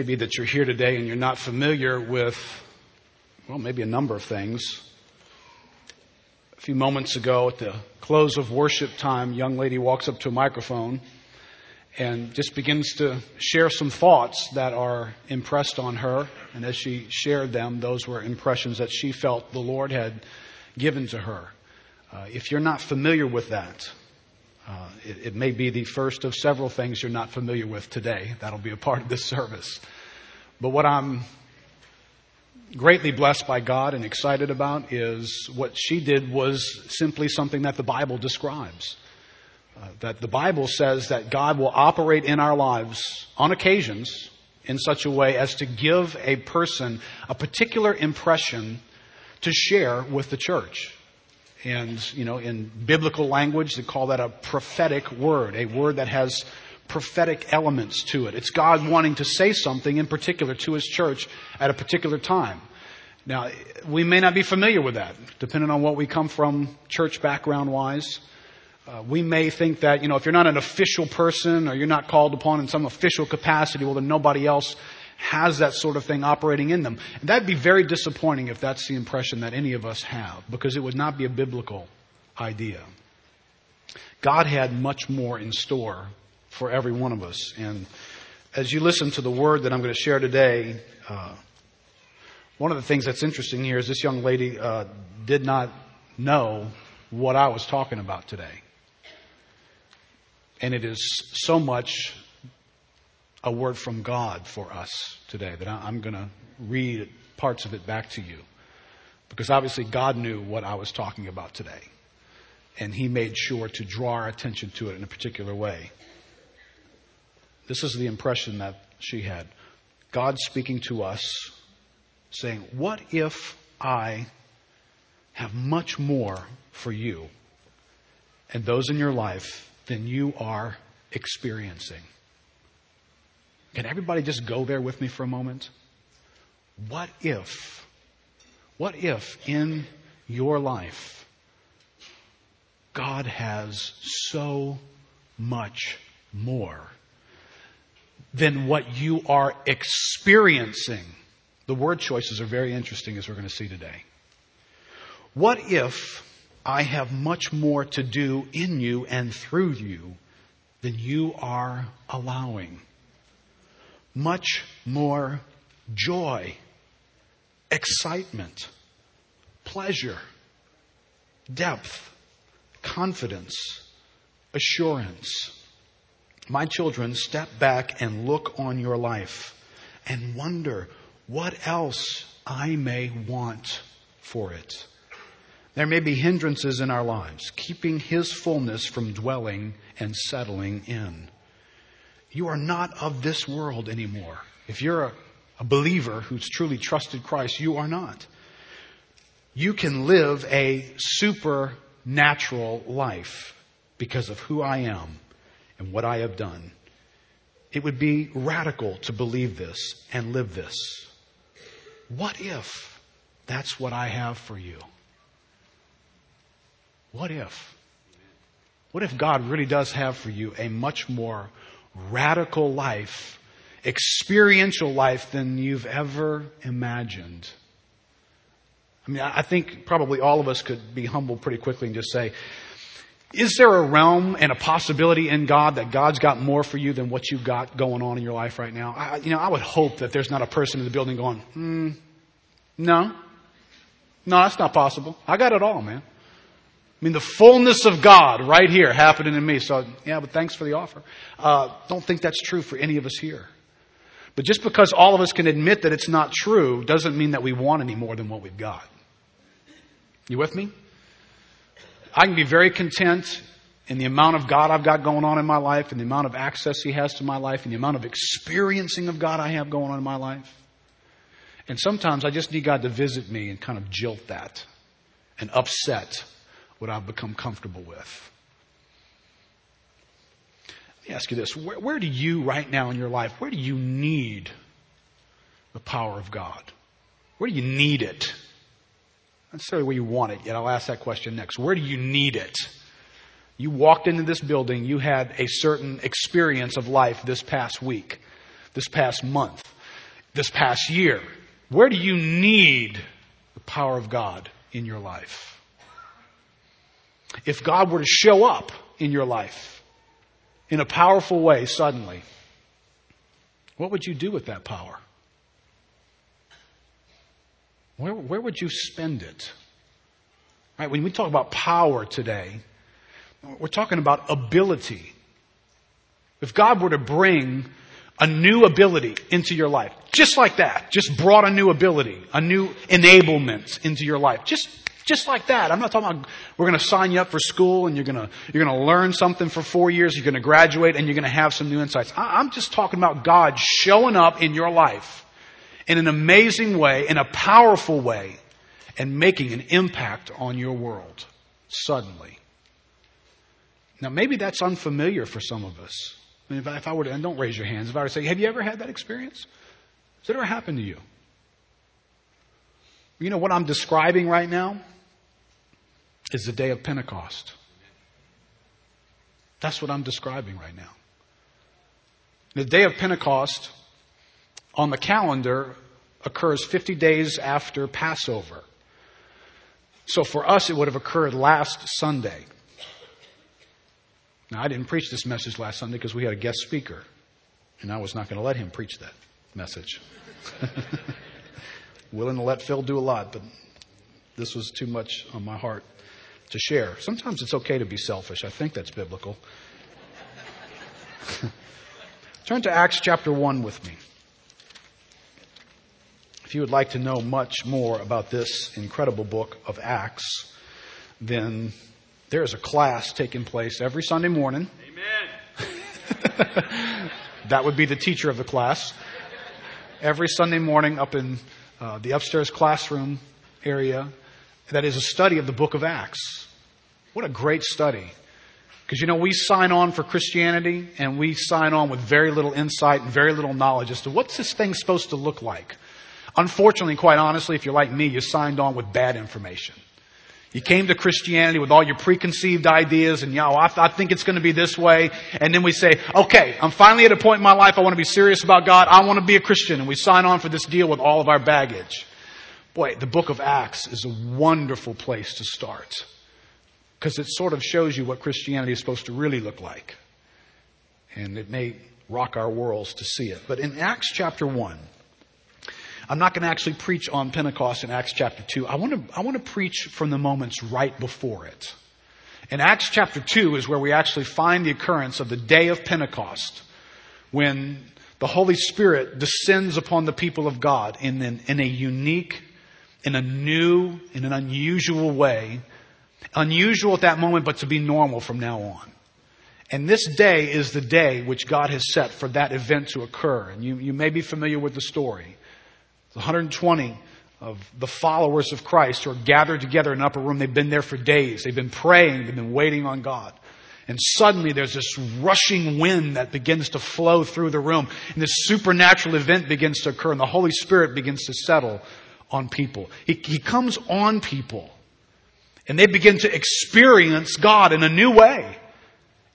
Maybe that you're here today and you're not familiar with, well, maybe a number of things. A few moments ago at the close of worship time, a young lady walks up to a microphone and just begins to share some thoughts that are impressed on her. And as she shared them, those were impressions that she felt the Lord had given to her. Uh, if you're not familiar with that, uh, it, it, may be the first of several things you're not familiar with today. That'll be a part of this service. But what I'm greatly blessed by God and excited about is what she did was simply something that the Bible describes. Uh, that the Bible says that God will operate in our lives on occasions in such a way as to give a person a particular impression to share with the church. And, you know, in biblical language, they call that a prophetic word, a word that has prophetic elements to it. It's God wanting to say something in particular to His church at a particular time. Now, we may not be familiar with that, depending on what we come from church background wise. Uh, we may think that, you know, if you're not an official person or you're not called upon in some official capacity, well, then nobody else has that sort of thing operating in them. And that'd be very disappointing if that's the impression that any of us have, because it would not be a biblical idea. God had much more in store for every one of us. And as you listen to the word that I'm going to share today, uh, one of the things that's interesting here is this young lady uh, did not know what I was talking about today. And it is so much a word from God for us today that I'm going to read parts of it back to you. Because obviously God knew what I was talking about today. And He made sure to draw our attention to it in a particular way. This is the impression that she had. God speaking to us, saying, What if I have much more for you and those in your life than you are experiencing? Can everybody just go there with me for a moment? What if, what if in your life God has so much more than what you are experiencing? The word choices are very interesting as we're going to see today. What if I have much more to do in you and through you than you are allowing? Much more joy, excitement, pleasure, depth, confidence, assurance. My children, step back and look on your life and wonder what else I may want for it. There may be hindrances in our lives, keeping His fullness from dwelling and settling in. You are not of this world anymore. If you're a, a believer who's truly trusted Christ, you are not. You can live a supernatural life because of who I am and what I have done. It would be radical to believe this and live this. What if that's what I have for you? What if? What if God really does have for you a much more radical life, experiential life than you've ever imagined. I mean, I think probably all of us could be humble pretty quickly and just say, is there a realm and a possibility in God that God's got more for you than what you've got going on in your life right now? I, you know, I would hope that there's not a person in the building going, hmm, no, no, that's not possible. I got it all, man. I mean, the fullness of God right here happening in me. So, yeah, but thanks for the offer. Uh, don't think that's true for any of us here. But just because all of us can admit that it's not true doesn't mean that we want any more than what we've got. You with me? I can be very content in the amount of God I've got going on in my life and the amount of access He has to my life and the amount of experiencing of God I have going on in my life. And sometimes I just need God to visit me and kind of jilt that and upset what I've become comfortable with. Let me ask you this. Where, where do you, right now in your life, where do you need the power of God? Where do you need it? Not necessarily where you want it yet. I'll ask that question next. Where do you need it? You walked into this building, you had a certain experience of life this past week, this past month. this past year? Where do you need the power of God in your life? If God were to show up in your life in a powerful way suddenly, what would you do with that power? Where, where would you spend it? Right, when we talk about power today, we're talking about ability. If God were to bring a new ability into your life, just like that, just brought a new ability, a new enablement into your life, just just like that. I'm not talking about we're going to sign you up for school and you're going to, you're going to learn something for four years, you're going to graduate and you're going to have some new insights. I'm just talking about God showing up in your life in an amazing way, in a powerful way, and making an impact on your world suddenly. Now, maybe that's unfamiliar for some of us. I mean, if I, if I were to, and don't raise your hands, if I were to say, have you ever had that experience? Has it ever happened to you? You know what I'm describing right now? Is the day of Pentecost. That's what I'm describing right now. The day of Pentecost on the calendar occurs 50 days after Passover. So for us, it would have occurred last Sunday. Now, I didn't preach this message last Sunday because we had a guest speaker, and I was not going to let him preach that message. Willing to let Phil do a lot, but this was too much on my heart to share. Sometimes it's okay to be selfish. I think that's biblical. Turn to Acts chapter 1 with me. If you would like to know much more about this incredible book of Acts, then there is a class taking place every Sunday morning. Amen. that would be the teacher of the class. Every Sunday morning up in uh, the upstairs classroom area that is a study of the book of Acts. What a great study. Because you know, we sign on for Christianity and we sign on with very little insight and very little knowledge as to what's this thing supposed to look like. Unfortunately, quite honestly, if you're like me, you signed on with bad information. You came to Christianity with all your preconceived ideas and, you know, I, I think it's going to be this way. And then we say, okay, I'm finally at a point in my life I want to be serious about God. I want to be a Christian. And we sign on for this deal with all of our baggage. Boy, the book of Acts is a wonderful place to start because it sort of shows you what Christianity is supposed to really look like. And it may rock our worlds to see it. But in Acts chapter 1, I'm not going to actually preach on Pentecost in Acts chapter 2. I want to, I want to preach from the moments right before it. In Acts chapter 2 is where we actually find the occurrence of the day of Pentecost when the Holy Spirit descends upon the people of God in, in, in a unique in a new, in an unusual way. Unusual at that moment, but to be normal from now on. And this day is the day which God has set for that event to occur. And you, you may be familiar with the story. The 120 of the followers of Christ who are gathered together in an upper room. They've been there for days. They've been praying. They've been waiting on God. And suddenly there's this rushing wind that begins to flow through the room. And this supernatural event begins to occur and the Holy Spirit begins to settle on people. He, he comes on people. And they begin to experience God in a new way.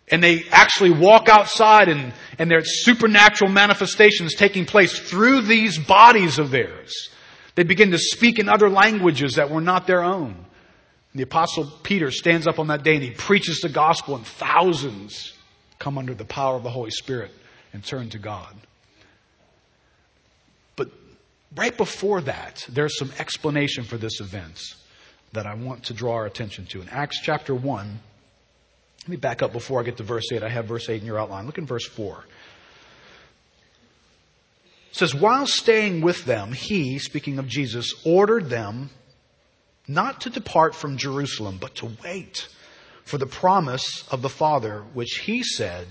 And they actually walk outside and, and there's supernatural manifestations taking place through these bodies of theirs. They begin to speak in other languages that were not their own. And the apostle Peter stands up on that day and he preaches the gospel and thousands come under the power of the Holy Spirit and turn to God right before that, there's some explanation for this event that I want to draw our attention to. In Acts chapter 1, let me back up before I get to verse 8. I have verse 8 in your outline. Look in verse 4. It says, While staying with them, he, speaking of Jesus, ordered them not to depart from Jerusalem, but to wait for the promise of the Father, which he said,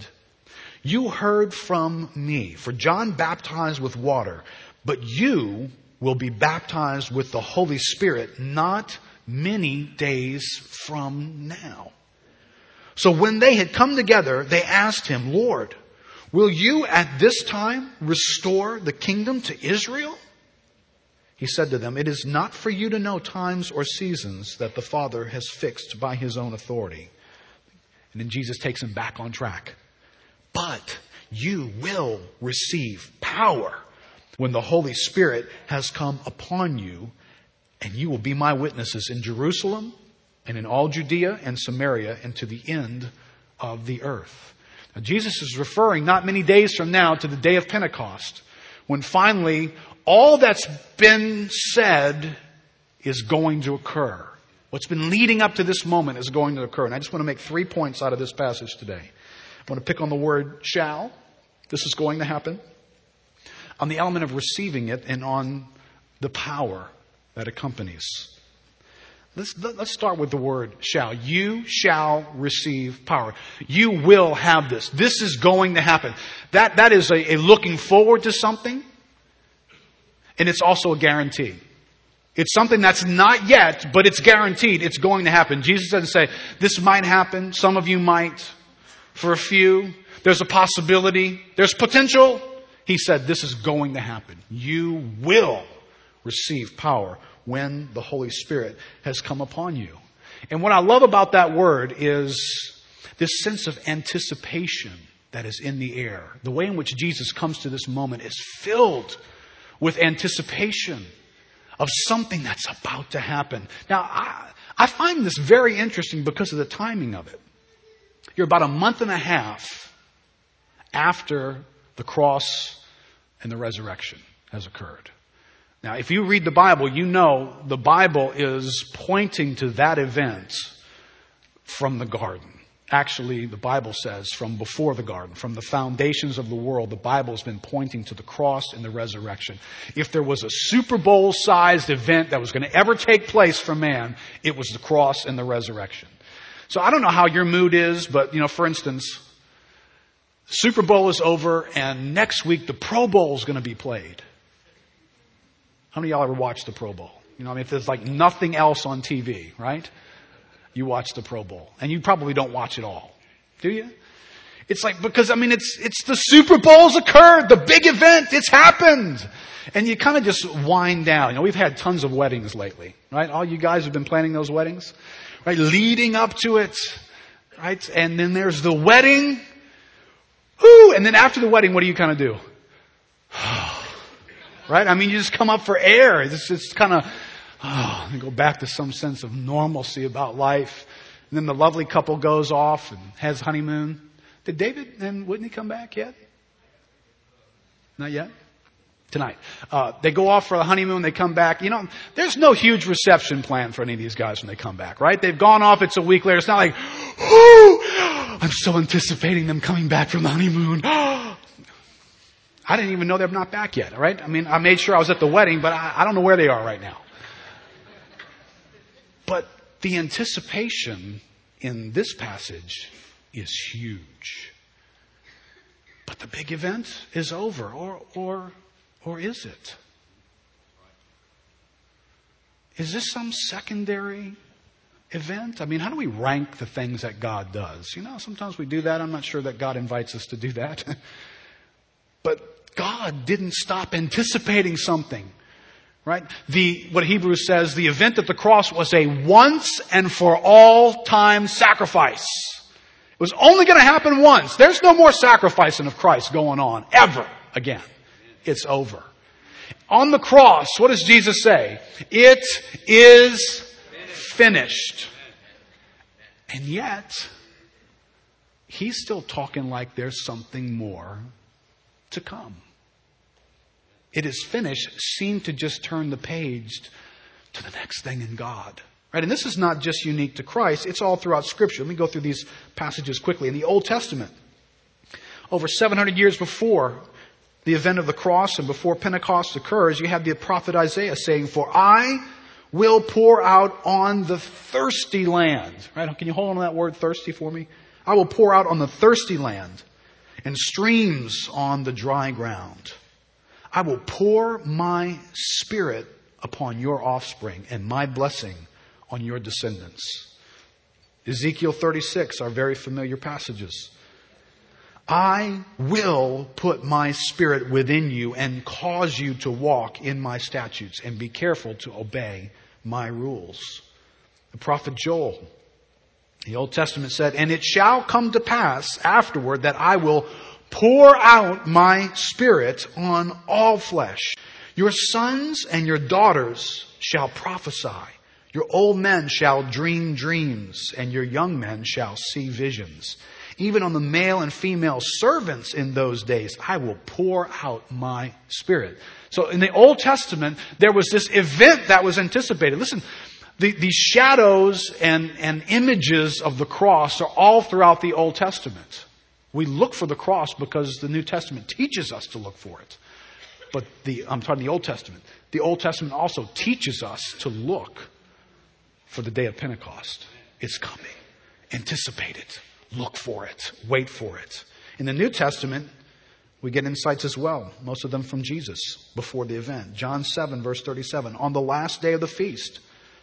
You heard from me. For John baptized with water, but you will be baptized with the Holy Spirit not many days from now. So when they had come together, they asked him, Lord, will you at this time restore the kingdom to Israel? He said to them, It is not for you to know times or seasons that the Father has fixed by his own authority. And then Jesus takes him back on track. But you will receive power when the Holy Spirit has come upon you, and you will be my witnesses in Jerusalem and in all Judea and Samaria and to the end of the earth. Now, Jesus is referring not many days from now to the day of Pentecost, when finally all that's been said is going to occur. What's been leading up to this moment is going to occur. And I just want to make three points out of this passage today. I want to pick on the word shall. This is going to happen. On the element of receiving it and on the power that accompanies. Let's, let's start with the word shall. You shall receive power. You will have this. This is going to happen. That, that is a, a looking forward to something. And it's also a guarantee. It's something that's not yet, but it's guaranteed. It's going to happen. Jesus doesn't say, this might happen. Some of you might. For a few, there's a possibility. There's potential. He said, this is going to happen. You will receive power when the Holy Spirit has come upon you. And what I love about that word is this sense of anticipation that is in the air. The way in which Jesus comes to this moment is filled with anticipation of something that's about to happen. Now, I, I find this very interesting because of the timing of it. You're about a month and a half after the cross and the resurrection has occurred. Now, if you read the Bible, you know the Bible is pointing to that event from the garden. Actually, the Bible says from before the garden, from the foundations of the world, the Bible has been pointing to the cross and the resurrection. If there was a Super Bowl sized event that was going to ever take place for man, it was the cross and the resurrection. So I don't know how your mood is, but you know, for instance, Super Bowl is over and next week the Pro Bowl is going to be played. How many of y'all ever watched the Pro Bowl? You know, I mean, if there's like nothing else on TV, right? You watch the Pro Bowl. And you probably don't watch it all. Do you? It's like, because I mean, it's, it's the Super Bowl's occurred, the big event, it's happened. And you kind of just wind down. You know, we've had tons of weddings lately, right? All you guys have been planning those weddings, right? Leading up to it, right? And then there's the wedding. Whoo! And then after the wedding, what do you kind of do? right? I mean, you just come up for air. It's just kind of, oh, and go back to some sense of normalcy about life. And then the lovely couple goes off and has honeymoon. Did David and Whitney come back yet? Not yet? Tonight. Uh, they go off for a honeymoon, they come back. You know, there's no huge reception plan for any of these guys when they come back, right? They've gone off, it's a week later. It's not like, whoo, I'm so anticipating them coming back from the honeymoon. I didn't even know they're not back yet, right? I mean, I made sure I was at the wedding, but I, I don't know where they are right now. But the anticipation in this passage is huge. But the big event is over, or, or, or is it? Is this some secondary event? I mean, how do we rank the things that God does? You know, sometimes we do that. I'm not sure that God invites us to do that. but God didn't stop anticipating something. Right? The, what Hebrews says, the event at the cross was a once and for all time sacrifice. It was only going to happen once. There's no more sacrificing of Christ going on ever again. It's over. On the cross, what does Jesus say? It is finished. And yet, he's still talking like there's something more to come it is finished seem to just turn the page to the next thing in God. Right? And this is not just unique to Christ, it's all throughout Scripture. Let me go through these passages quickly. In the Old Testament, over 700 years before the event of the cross and before Pentecost occurs, you have the prophet Isaiah saying, For I will pour out on the thirsty land. Right? Can you hold on to that word thirsty for me? I will pour out on the thirsty land and streams on the dry ground. I will pour my spirit upon your offspring and my blessing on your descendants. Ezekiel 36 are very familiar passages. I will put my spirit within you and cause you to walk in my statutes and be careful to obey my rules. The prophet Joel, the Old Testament said, and it shall come to pass afterward that I will pour out my spirit on all flesh. Your sons and your daughters shall prophesy. Your old men shall dream dreams and your young men shall see visions. Even on the male and female servants in those days, I will pour out my spirit. So in the Old Testament, there was this event that was anticipated. Listen, the, these shadows and, and images of the cross are all throughout the Old Testament. We look for the cross because the New Testament teaches us to look for it. But the, I'm talking the Old Testament. The Old Testament also teaches us to look for the day of Pentecost. It's coming. Anticipate it. Look for it. Wait for it. In the New Testament, we get insights as well, most of them from Jesus before the event. John 7, verse 37. On the last day of the feast,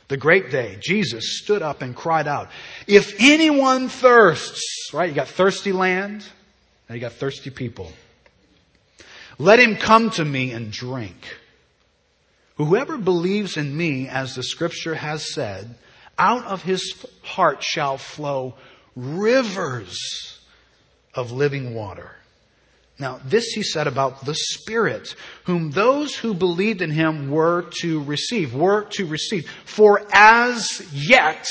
the great day, Jesus stood up and cried out, If anyone thirsts, right? You got thirsty land, and you got thirsty people. Let him come to me and drink. Whoever believes in me, as the scripture has said, out of his heart shall flow rivers of living water. Now, this he said about the Spirit, whom those who believed in him were to receive, were to receive. For as yet,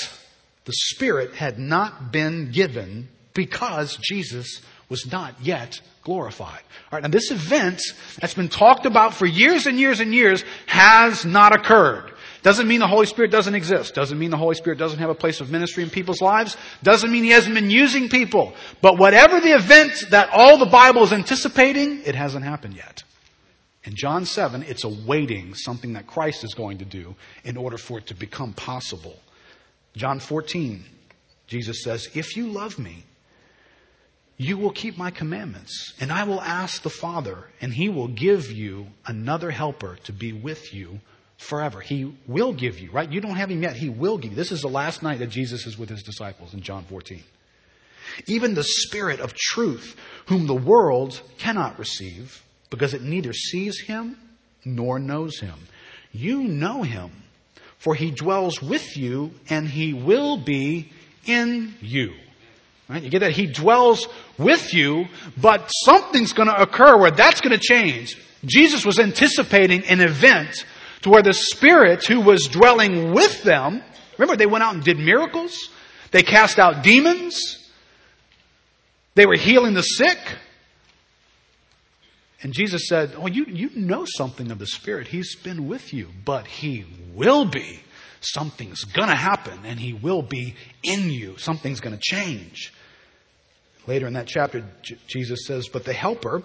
the Spirit had not been given because Jesus was not yet glorified. All right, now this event that's been talked about for years and years and years has not occurred. Doesn't mean the Holy Spirit doesn't exist. Doesn't mean the Holy Spirit doesn't have a place of ministry in people's lives. Doesn't mean He hasn't been using people. But whatever the event that all the Bible is anticipating, it hasn't happened yet. In John 7, it's awaiting something that Christ is going to do in order for it to become possible. John 14, Jesus says, If you love me, you will keep my commandments, and I will ask the Father, and he will give you another helper to be with you forever. He will give you, right? You don't have him yet. He will give you. This is the last night that Jesus is with his disciples in John 14. Even the Spirit of truth, whom the world cannot receive, because it neither sees him nor knows him. You know him, for he dwells with you and he will be in you. Right? You get that? He dwells with you, but something's going to occur where that's going to change. Jesus was anticipating an event to where the Spirit who was dwelling with them, remember they went out and did miracles, they cast out demons, they were healing the sick. And Jesus said, Oh, you, you know something of the Spirit. He's been with you, but He will be. Something's gonna happen and He will be in you. Something's gonna change. Later in that chapter, J- Jesus says, But the Helper,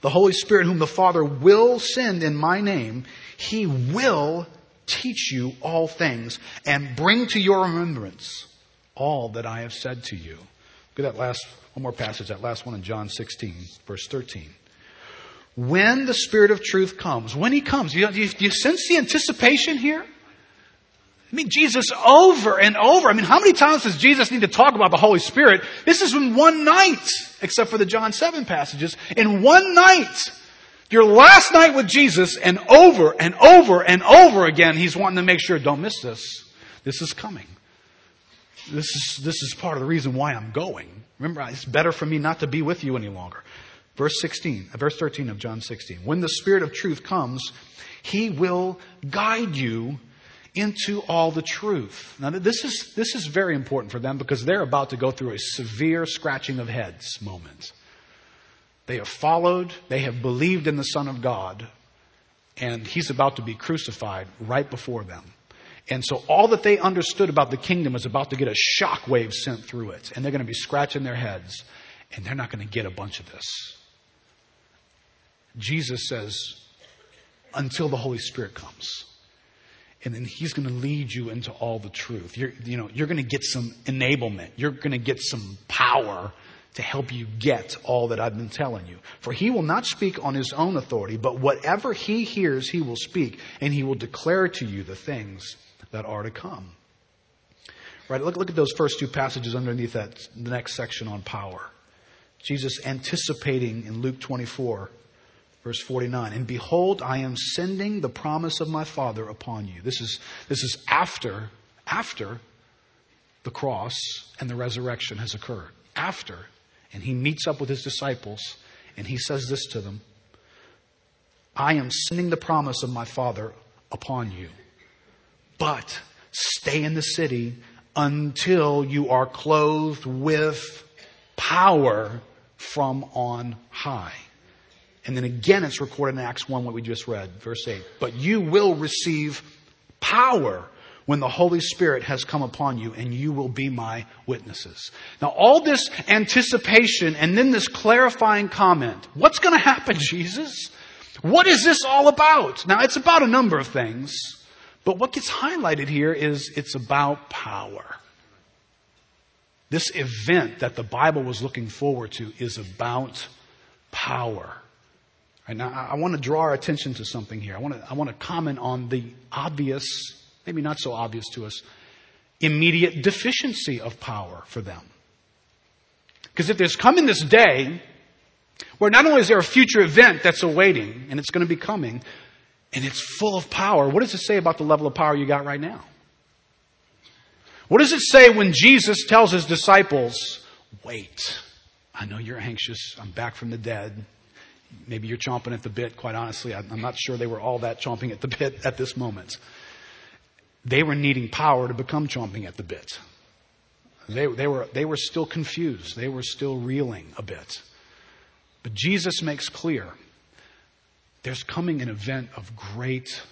the Holy Spirit, whom the Father will send in my name, he will teach you all things and bring to your remembrance all that I have said to you. Look at that last, one more passage, that last one in John 16, verse 13. When the Spirit of truth comes, when He comes, do you, do you sense the anticipation here? I mean, Jesus over and over. I mean, how many times does Jesus need to talk about the Holy Spirit? This is in one night, except for the John 7 passages. In one night, your last night with Jesus, and over and over and over again, He's wanting to make sure, don't miss this. This is coming. This is, this is part of the reason why I'm going. Remember, it's better for me not to be with you any longer. Verse 16, uh, verse 13 of John 16. When the Spirit of truth comes, He will guide you into all the truth. Now, this is, this is very important for them because they're about to go through a severe scratching of heads moment. They have followed, they have believed in the Son of God, and He's about to be crucified right before them. And so all that they understood about the kingdom is about to get a shock wave sent through it. And they're going to be scratching their heads, and they're not going to get a bunch of this. Jesus says, until the Holy Spirit comes. And then he's going to lead you into all the truth. You're, you know, you're going to get some enablement. You're going to get some power to help you get all that I've been telling you. For he will not speak on his own authority, but whatever he hears, he will speak, and he will declare to you the things that are to come. Right, look, look at those first two passages underneath that, the next section on power. Jesus anticipating in Luke 24, verse 49, and behold, I am sending the promise of my Father upon you. This is, this is after, after the cross and the resurrection has occurred. After And he meets up with his disciples and he says this to them I am sending the promise of my Father upon you, but stay in the city until you are clothed with power from on high. And then again, it's recorded in Acts 1, what we just read, verse 8. But you will receive power when the Holy Spirit has come upon you, and you will be my witnesses. Now, all this anticipation and then this clarifying comment what's going to happen, Jesus? What is this all about? Now, it's about a number of things, but what gets highlighted here is it's about power. This event that the Bible was looking forward to is about power. Now, I want to draw our attention to something here. I want to, I want to comment on the obvious, maybe not so obvious to us, immediate deficiency of power for them. Because if there's coming this day where not only is there a future event that's awaiting and it's going to be coming, and it's full of power, what does it say about the level of power you got right now? What does it say when Jesus tells his disciples, wait, I know you're anxious. I'm back from the dead. Maybe you're chomping at the bit, quite honestly. I'm not sure they were all that chomping at the bit at this moment. They were needing power to become chomping at the bit. They, they, were, they were still confused. They were still reeling a bit. But Jesus makes clear there's coming an event of great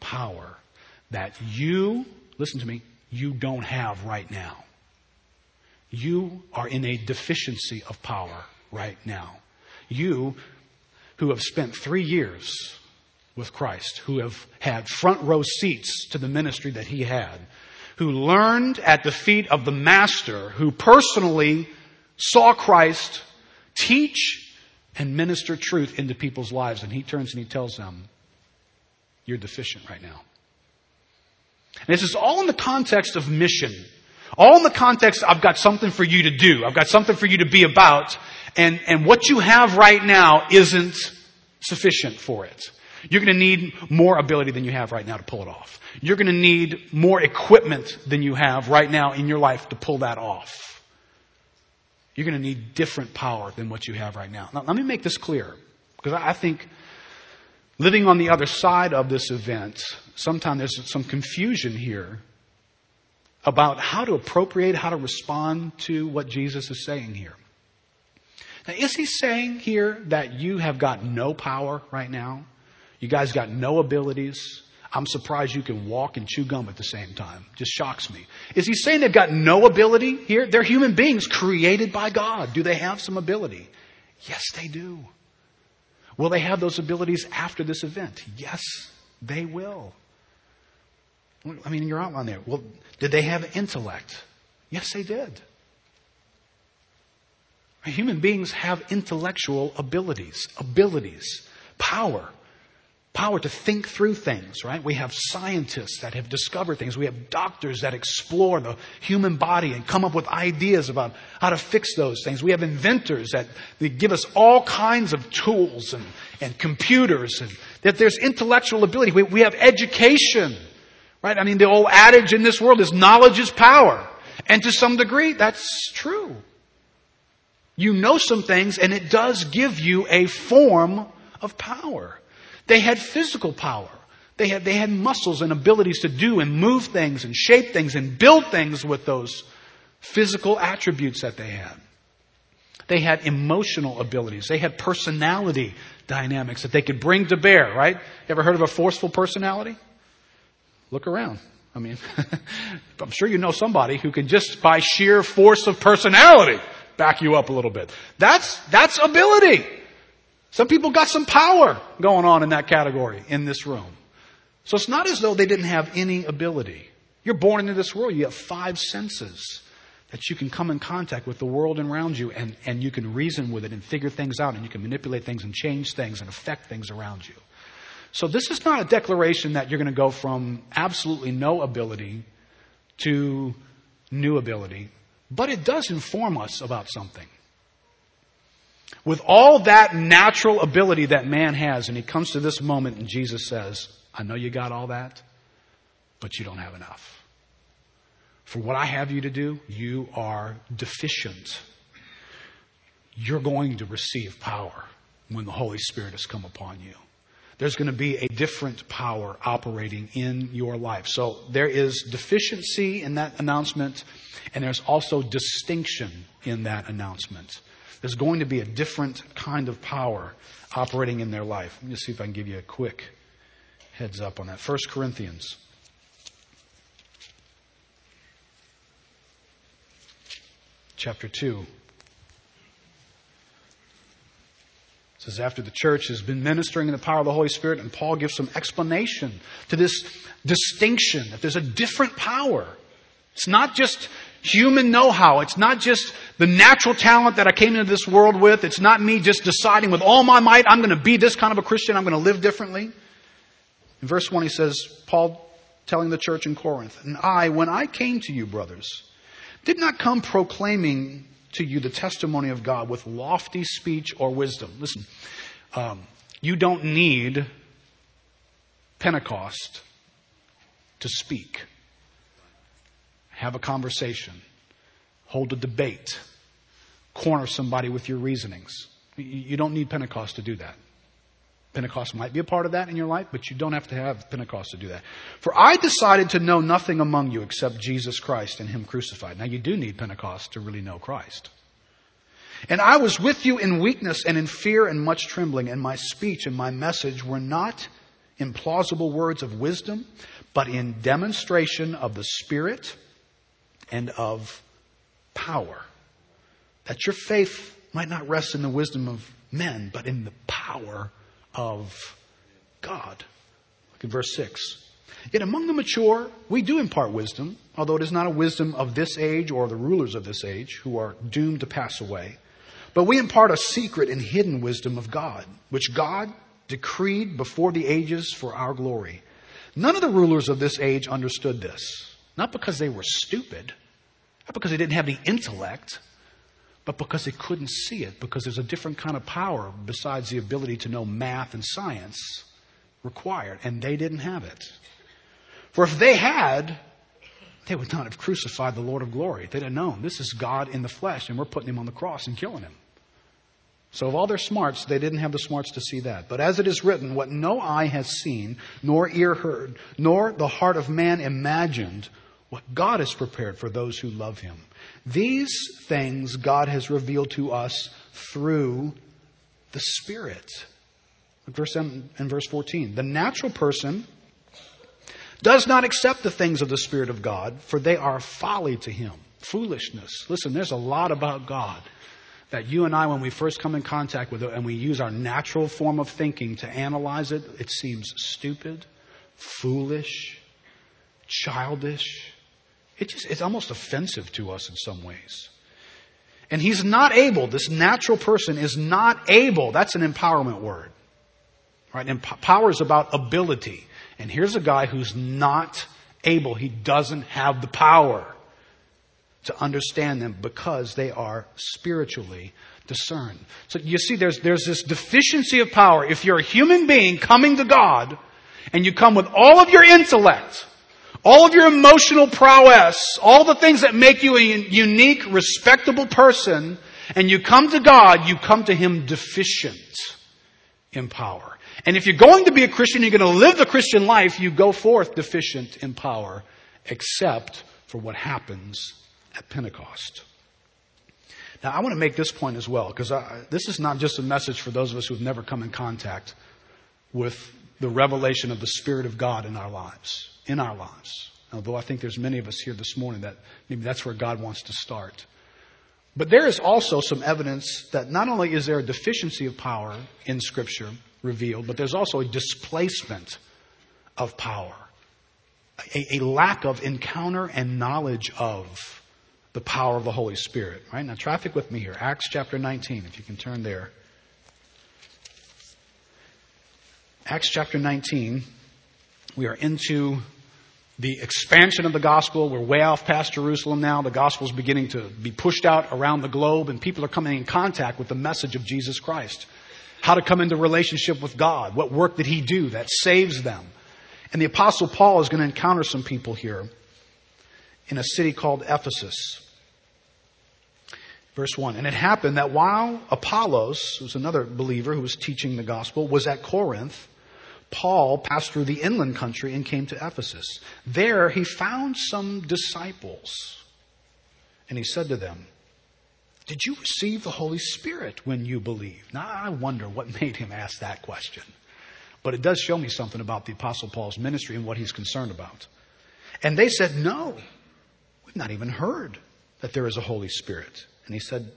power that you, listen to me, you don't have right now. You are in a deficiency of power right now. You who have spent three years with Christ, who have had front row seats to the ministry that he had, who learned at the feet of the Master, who personally saw Christ teach and minister truth into people's lives. And he turns and he tells them, You're deficient right now. And this is all in the context of mission. All in the context, I've got something for you to do. I've got something for you to be about and, and what you have right now isn't sufficient for it. You're going to need more ability than you have right now to pull it off. You're going to need more equipment than you have right now in your life to pull that off. You're going to need different power than what you have right now. Now, let me make this clear because I think living on the other side of this event, sometimes there's some confusion here about how to appropriate, how to respond to what Jesus is saying here. Now, is he saying here that you have got no power right now? You guys got no abilities? I'm surprised you can walk and chew gum at the same time. Just shocks me. Is he saying they've got no ability here? They're human beings created by God. Do they have some ability? Yes, they do. Will they have those abilities after this event? Yes, they will. I mean, you're outline there. Well, did they have intellect? Yes, they did. Human beings have intellectual abilities, abilities, power, power to think through things, right? We have scientists that have discovered things. We have doctors that explore the human body and come up with ideas about how to fix those things. We have inventors that give us all kinds of tools and, and computers and that there's intellectual ability. We, we have education, right? I mean, the old adage in this world is knowledge is power. And to some degree, that's true. You know some things and it does give you a form of power. They had physical power. They had, they had muscles and abilities to do and move things and shape things and build things with those physical attributes that they had. They had emotional abilities. They had personality dynamics that they could bring to bear, right? You ever heard of a forceful personality? Look around. I mean, I'm sure you know somebody who can just by sheer force of personality back you up a little bit. That's, that's ability. Some people got some power going on in that category in this room. So it's not as though they didn't have any ability. You're born into this world. You have five senses that you can come in contact with the world around you and, and you can reason with it and figure things out and you can manipulate things and change things and affect things around you. So this is not a declaration that you're going to go from absolutely no ability to new ability. But it does inform us about something. With all that natural ability that man has, and he comes to this moment and Jesus says, I know you got all that, but you don't have enough. For what I have you to do, you are deficient. you're going to receive power when the Holy Spirit has come upon you. There's going to be a different power operating in your life. So there is deficiency in that announcement, and there's also distinction in that announcement. There's going to be a different kind of power operating in their life. Let me see if I can give you a quick heads up on that. First Corinthians. Chapter 2. Says after the church has been ministering in the power of the Holy Spirit, and Paul gives some explanation to this distinction that there's a different power. It's not just human know-how. It's not just the natural talent that I came into this world with. It's not me just deciding with all my might, I'm going to be this kind of a Christian. I'm going to live differently. In verse 1, he says, Paul telling the church in Corinth, and I, when I came to you, brothers, did not come proclaiming to you the testimony of God with lofty speech or wisdom. Listen, um, you don't need Pentecost to speak. Have a conversation. Hold a debate. Corner somebody with your reasonings. You don't need Pentecost to do that. Pentecost might be a part of that in your life, but you don't have to have Pentecost to do that. For I decided to know nothing among you except Jesus Christ and Him crucified. Now you do need Pentecost to really know Christ. And I was with you in weakness and in fear and much trembling, and my speech and my message were not in plausible words of wisdom, but in demonstration of the Spirit and of power. That your faith might not rest in the wisdom of men, but in the power of God. Look at verse 6. Yet among the mature, we do impart wisdom, although it is not a wisdom of this age or the rulers of this age who are doomed to pass away. But we impart a secret and hidden wisdom of God, which God decreed before the ages for our glory. None of the rulers of this age understood this. Not because they were stupid, not because they didn't have any intellect, but because they couldn't see it, because there's a different kind of power besides the ability to know math and science required, and they didn't have it. For if they had, they would not have crucified the Lord of glory. They'd have known this is God in the flesh, and we're putting him on the cross and killing him. So, of all their smarts, they didn't have the smarts to see that. But as it is written, what no eye has seen, nor ear heard, nor the heart of man imagined, what God has prepared for those who love him. These things God has revealed to us through the Spirit. Verse in verse 14. The natural person does not accept the things of the Spirit of God, for they are folly to him. Foolishness. Listen, there's a lot about God that you and I, when we first come in contact with it and we use our natural form of thinking to analyze it, it seems stupid, foolish, childish. It just, it's almost offensive to us in some ways. And he's not able, this natural person is not able, that's an empowerment word. Right? And power is about ability. And here's a guy who's not able, he doesn't have the power to understand them because they are spiritually discerned. So you see, there's, there's this deficiency of power. If you're a human being coming to God and you come with all of your intellect, all of your emotional prowess, all the things that make you a unique, respectable person, and you come to God, you come to Him deficient in power. And if you're going to be a Christian, you're going to live the Christian life, you go forth deficient in power, except for what happens at Pentecost. Now, I want to make this point as well, because this is not just a message for those of us who have never come in contact with the revelation of the Spirit of God in our lives in our lives. Although I think there's many of us here this morning that maybe that's where God wants to start. But there is also some evidence that not only is there a deficiency of power in Scripture revealed, but there's also a displacement of power, a, a lack of encounter and knowledge of the power of the Holy Spirit. Right now, traffic with me here. Acts chapter 19, if you can turn there. Acts chapter 19. We are into the expansion of the gospel. We're way off past Jerusalem now. The gospel is beginning to be pushed out around the globe, and people are coming in contact with the message of Jesus Christ. How to come into relationship with God. What work did He do that saves them? And the Apostle Paul is going to encounter some people here in a city called Ephesus. Verse 1. And it happened that while Apollos, who's another believer who was teaching the gospel, was at Corinth, Paul passed through the inland country and came to Ephesus. There he found some disciples. And he said to them, Did you receive the Holy Spirit when you believed? Now I wonder what made him ask that question. But it does show me something about the Apostle Paul's ministry and what he's concerned about. And they said, No, we've not even heard that there is a Holy Spirit. And he said,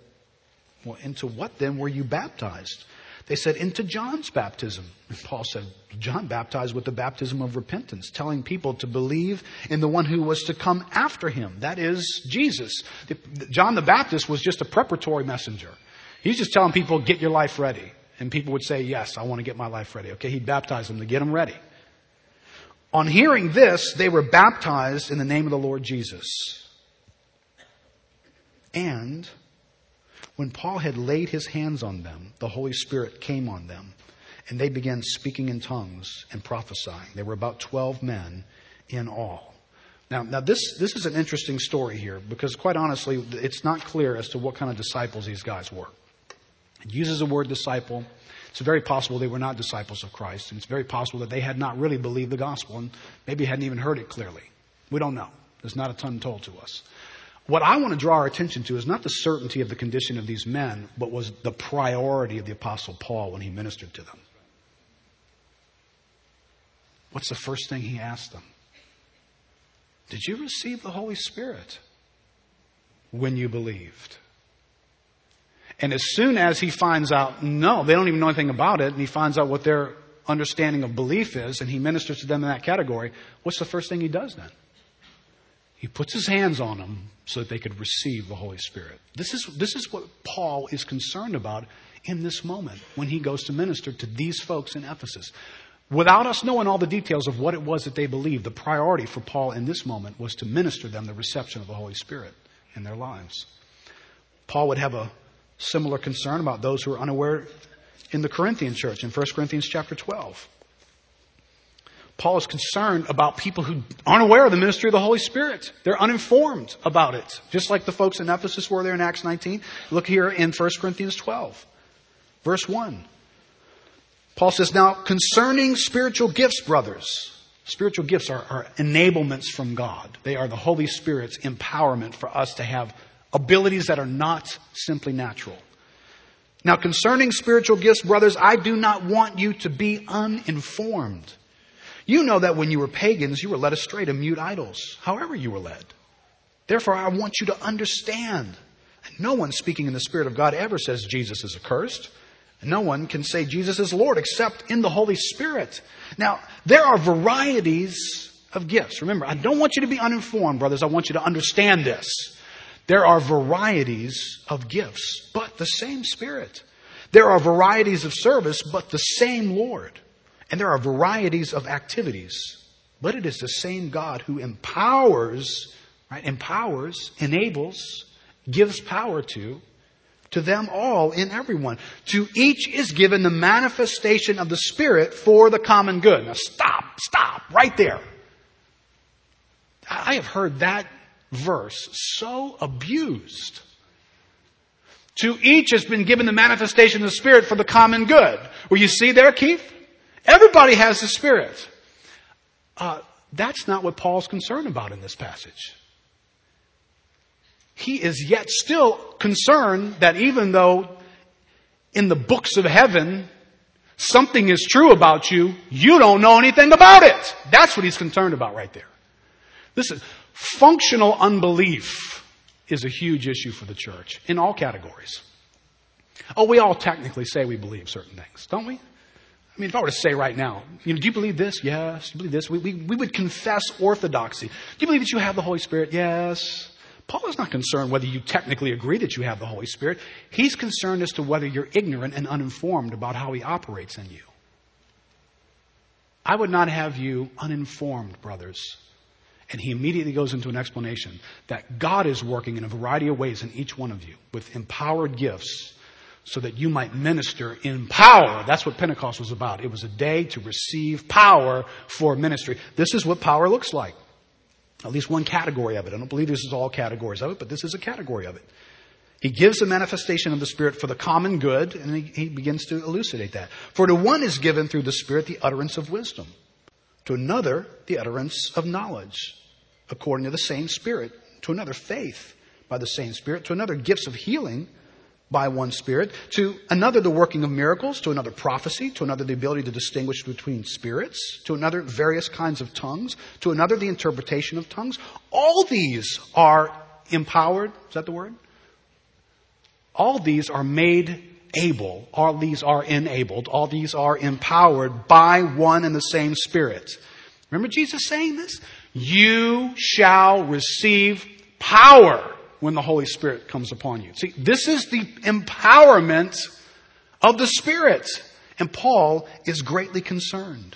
Well, into what then were you baptized? They said, Into John's baptism. And Paul said, John baptized with the baptism of repentance, telling people to believe in the one who was to come after him. That is Jesus. John the Baptist was just a preparatory messenger. He's just telling people, Get your life ready. And people would say, Yes, I want to get my life ready. Okay, he'd baptize them to get them ready. On hearing this, they were baptized in the name of the Lord Jesus. And when Paul had laid his hands on them, the Holy Spirit came on them, and they began speaking in tongues and prophesying. There were about 12 men in all. Now, now this, this is an interesting story here because, quite honestly, it's not clear as to what kind of disciples these guys were. It uses the word disciple. It's very possible they were not disciples of Christ, and it's very possible that they had not really believed the gospel and maybe hadn't even heard it clearly. We don't know. There's not a ton told to us. What I want to draw our attention to is not the certainty of the condition of these men, but was the priority of the Apostle Paul when he ministered to them. What's the first thing he asked them? Did you receive the Holy Spirit when you believed? And as soon as he finds out, no, they don't even know anything about it, and he finds out what their understanding of belief is, and he ministers to them in that category, what's the first thing he does then? He puts his hands on them so that they could receive the Holy Spirit. This is, this is what Paul is concerned about in this moment when he goes to minister to these folks in Ephesus. Without us knowing all the details of what it was that they believed, the priority for Paul in this moment was to minister them the reception of the Holy Spirit in their lives. Paul would have a similar concern about those who are unaware in the Corinthian church in 1 Corinthians chapter 12. Paul is concerned about people who aren't aware of the ministry of the Holy Spirit. They're uninformed about it. Just like the folks in Ephesus were there in Acts 19. Look here in 1 Corinthians 12, verse 1. Paul says, Now concerning spiritual gifts, brothers, spiritual gifts are, are enablements from God. They are the Holy Spirit's empowerment for us to have abilities that are not simply natural. Now concerning spiritual gifts, brothers, I do not want you to be uninformed. You know that when you were pagans, you were led astray to mute idols, however you were led. Therefore, I want you to understand. No one speaking in the Spirit of God ever says Jesus is accursed. No one can say Jesus is Lord except in the Holy Spirit. Now, there are varieties of gifts. Remember, I don't want you to be uninformed, brothers. I want you to understand this. There are varieties of gifts, but the same Spirit. There are varieties of service, but the same Lord. And there are varieties of activities, but it is the same God who empowers, right? Empowers, enables, gives power to, to them all in everyone. To each is given the manifestation of the Spirit for the common good. Now stop, stop, right there. I have heard that verse so abused. To each has been given the manifestation of the Spirit for the common good. Will you see there, Keith? Everybody has the Spirit. Uh, that's not what Paul's concerned about in this passage. He is yet still concerned that even though in the books of heaven something is true about you, you don't know anything about it. That's what he's concerned about right there. Listen, functional unbelief is a huge issue for the church in all categories. Oh, we all technically say we believe certain things, don't we? I mean, if I were to say right now, you know, do you believe this? Yes. Do you believe this? We, we, we would confess orthodoxy. Do you believe that you have the Holy Spirit? Yes. Paul is not concerned whether you technically agree that you have the Holy Spirit. He's concerned as to whether you're ignorant and uninformed about how He operates in you. I would not have you uninformed, brothers. And he immediately goes into an explanation that God is working in a variety of ways in each one of you with empowered gifts so that you might minister in power. That's what Pentecost was about. It was a day to receive power for ministry. This is what power looks like. At least one category of it. I don't believe this is all categories of it, but this is a category of it. He gives a manifestation of the Spirit for the common good, and he, he begins to elucidate that. For to one is given through the Spirit the utterance of wisdom, to another the utterance of knowledge, according to the same Spirit, to another faith by the same Spirit, to another gifts of healing by one Spirit, to another the working of miracles, to another prophecy, to another the ability to distinguish between spirits, to another various kinds of tongues, to another the interpretation of tongues. All these are empowered, is that the word? All these are made able, all these are enabled, all these are empowered by one and the same Spirit. Remember Jesus saying this? You shall receive power when the Holy Spirit comes upon you. See, this is the empowerment of the Spirit. And Paul is greatly concerned.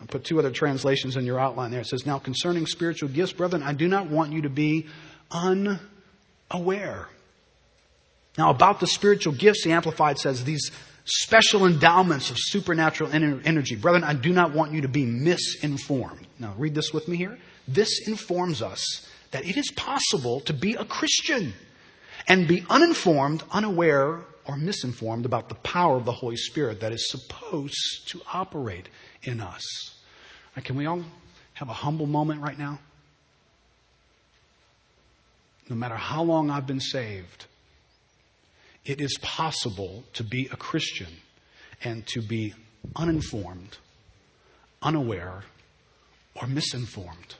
I put two other translations in your outline there. It says, Now concerning spiritual gifts, brethren, I do not want you to be unaware. Now, about the spiritual gifts, the Amplified says these special endowments of supernatural energy. Brethren, I do not want you to be misinformed. Now, read this with me here. This informs us that it is possible to be a Christian and be uninformed, unaware, or misinformed about the power of the Holy Spirit that is supposed to operate in us. Right, can we all have a humble moment right now? No matter how long I've been saved, it is possible to be a Christian and to be uninformed, unaware, or misinformed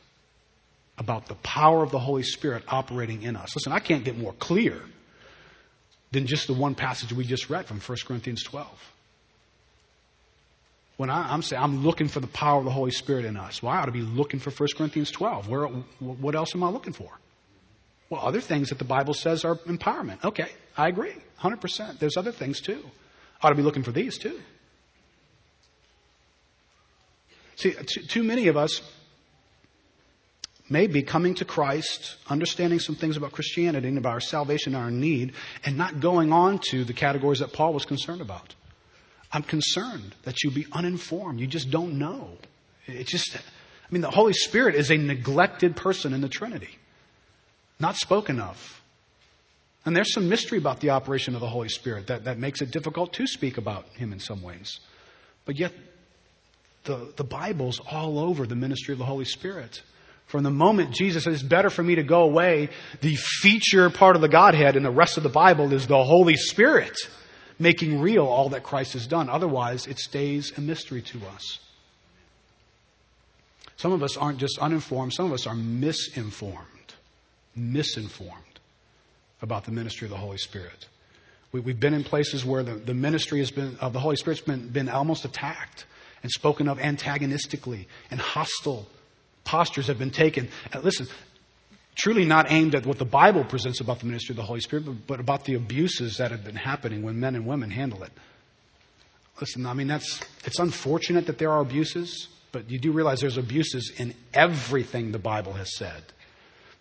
about the power of the Holy Spirit operating in us. Listen, I can't get more clear than just the one passage we just read from 1 Corinthians 12. When I, am saying I'm looking for the power of the Holy Spirit in us, well, I ought to be looking for 1 Corinthians 12. Where, what else am I looking for? Well, other things that the Bible says are empowerment. Okay, I agree, 100%. There's other things too. I ought to be looking for these too. See, too, too many of us may be coming to Christ, understanding some things about Christianity and about our salvation and our need, and not going on to the categories that Paul was concerned about. I'm concerned that you be uninformed. You just don't know. It's just, I mean, the Holy Spirit is a neglected person in the Trinity, not spoken of. And there's some mystery about the operation of the Holy Spirit that, that makes it difficult to speak about Him in some ways. But yet, the, the Bible's all over the ministry of the Holy Spirit. From the moment Jesus says, it's better for me to go away, the feature part of the Godhead in the rest of the Bible is the Holy Spirit making real all that Christ has done. Otherwise, it stays a mystery to us. Some of us aren't just uninformed, some of us are misinformed. Misinformed about the ministry of the Holy Spirit. We, have been in places where the, the ministry has been, of the Holy Spirit's been, been almost attacked and spoken of antagonistically and hostile postures have been taken. Uh, listen, truly not aimed at what the Bible presents about the ministry of the Holy Spirit, but about the abuses that have been happening when men and women handle it. Listen, I mean, that's, it's unfortunate that there are abuses, but you do realize there's abuses in everything the Bible has said.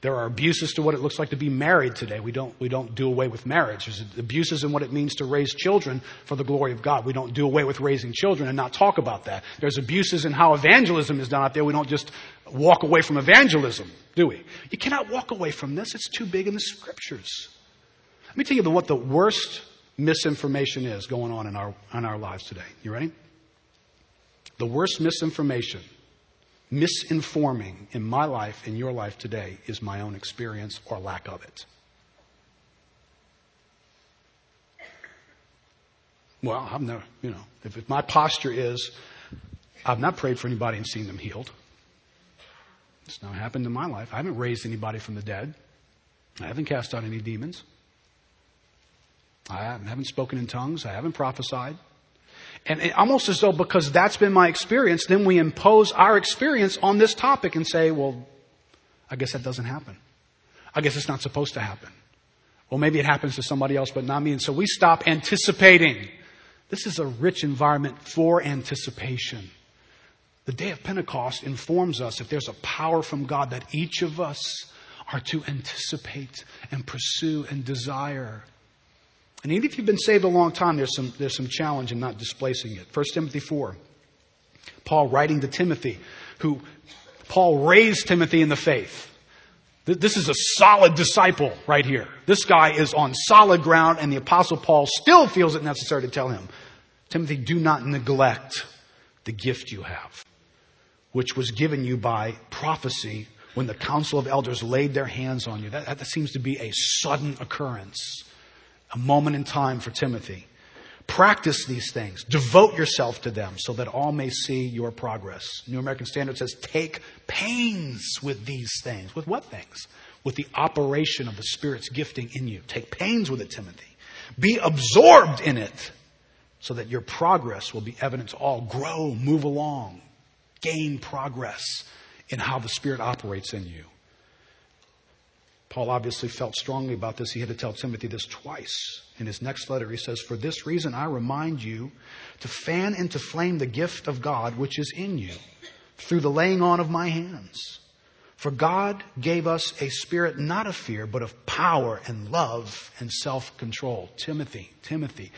There are abuses to what it looks like to be married today. We don't, we don't do away with marriage. There's abuses in what it means to raise children for the glory of God. We don't do away with raising children and not talk about that. There's abuses in how evangelism is done out there. We don't just walk away from evangelism, do we? You cannot walk away from this. It's too big in the scriptures. Let me tell you what the worst misinformation is going on in our, in our lives today. You ready? The worst misinformation misinforming in my life, in your life today, is my own experience or lack of it. Well, I've never, you know, if my posture is, I've not prayed for anybody and seen them healed. It's not happened in my life. I haven't raised anybody from the dead. I haven't cast out any demons. I haven't spoken in tongues. I haven't prophesied. And almost as though because that's been my experience, then we impose our experience on this topic and say, well, I guess that doesn't happen. I guess it's not supposed to happen. Well, maybe it happens to somebody else, but not me. And so we stop anticipating. This is a rich environment for anticipation. The day of Pentecost informs us if there's a power from God that each of us are to anticipate and pursue and desire. And even if you've been saved a long time, there's some, there's some challenge in not displacing it. 1 Timothy 4. Paul writing to Timothy, who Paul raised Timothy in the faith. This is a solid disciple right here. This guy is on solid ground, and the Apostle Paul still feels it necessary to tell him Timothy, do not neglect the gift you have, which was given you by prophecy when the council of elders laid their hands on you. That, that seems to be a sudden occurrence, a moment in time for Timothy. Practice these things. Devote yourself to them so that all may see your progress. New American Standard says, take pains with these things. With what things? With the operation of the Spirit's gifting in you. Take pains with it, Timothy. Be absorbed in it so that your progress will be evident to all. Grow, move along, gain progress in how the Spirit operates in you. Paul obviously felt strongly about this. He had to tell Timothy this twice. In his next letter, he says, For this reason I remind you to fan into flame the gift of God which is in you through the laying on of my hands. For God gave us a spirit not of fear, but of power and love and self control. Timothy, Timothy,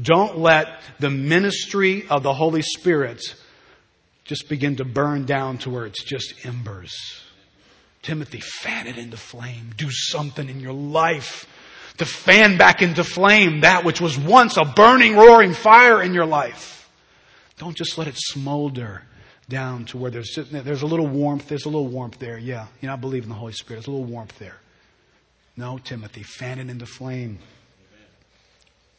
don't let the ministry of the Holy Spirit just begin to burn down to where it's just embers. Timothy, fan it into flame. Do something in your life to fan back into flame that which was once a burning, roaring fire in your life. Don't just let it smolder down to where there's, there's a little warmth. There's a little warmth there. Yeah. You know, I believe in the Holy Spirit. There's a little warmth there. No, Timothy, fan it into flame.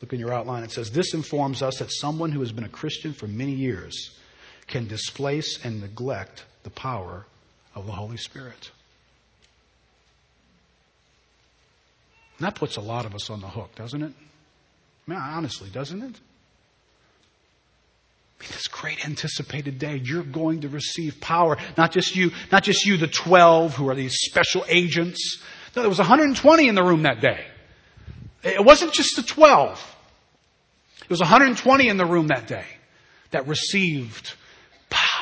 Look in your outline. It says, This informs us that someone who has been a Christian for many years can displace and neglect the power of the Holy Spirit. And that puts a lot of us on the hook, doesn't it? I mean, honestly, doesn't it? This great anticipated day, you're going to receive power. Not just you, not just you, the 12 who are these special agents. No, there was 120 in the room that day. It wasn't just the 12. It was 120 in the room that day that received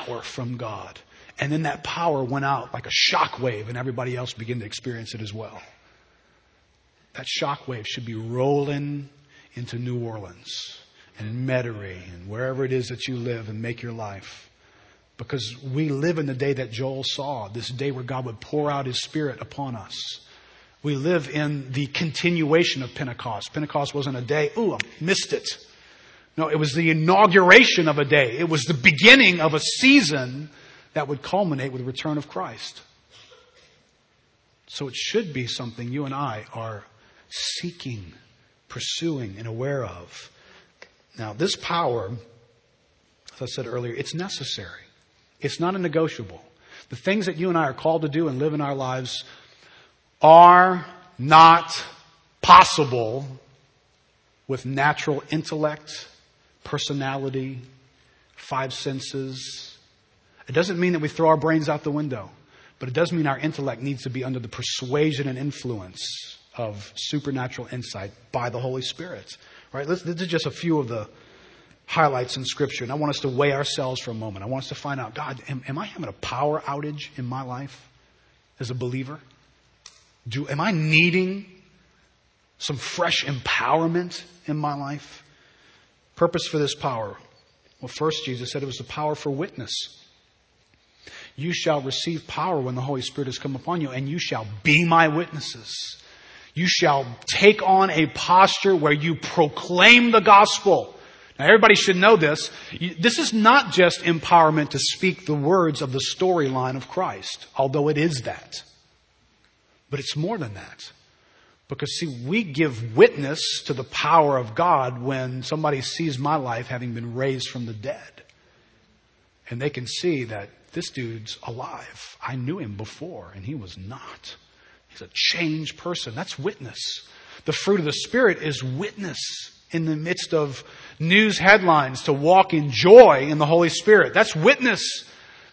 power from God. And then that power went out like a shock wave and everybody else began to experience it as well that shockwave should be rolling into New Orleans and Metairie and wherever it is that you live and make your life. Because we live in the day that Joel saw, this day where God would pour out his spirit upon us. We live in the continuation of Pentecost. Pentecost wasn't a day, ooh, I missed it. No, it was the inauguration of a day. It was the beginning of a season that would culminate with the return of Christ. So it should be something you and I are seeking, pursuing, and aware of. Now, this power, as I said earlier, it's necessary. It's not a negotiable. The things that you and I are called to do and live in our lives are not possible with natural intellect, personality, five senses. It doesn't mean that we throw our brains out the window, but it does mean our intellect needs to be under the persuasion and influence of supernatural insight by the Holy Spirit. Right? This is just a few of the highlights in Scripture, and I want us to weigh ourselves for a moment. I want us to find out, God, am, am I having a power outage in my life as a believer? Do am I needing some fresh empowerment in my life? Purpose for this power. Well, first, Jesus said it was the power for witness. You shall receive power when the Holy Spirit has come upon you, and you shall be my witnesses. You shall take on a posture where you proclaim the gospel. Now everybody should know this. This is not just empowerment to speak the words of the storyline of Christ, although it is that. But it's more than that. Because see, we give witness to the power of God when somebody sees my life having been raised from the dead. And they can see that this dude's alive. I knew him before and he was not. He's a changed person. That's witness. The fruit of the Spirit is witness in the midst of news headlines to walk in joy in the Holy Spirit. That's witness.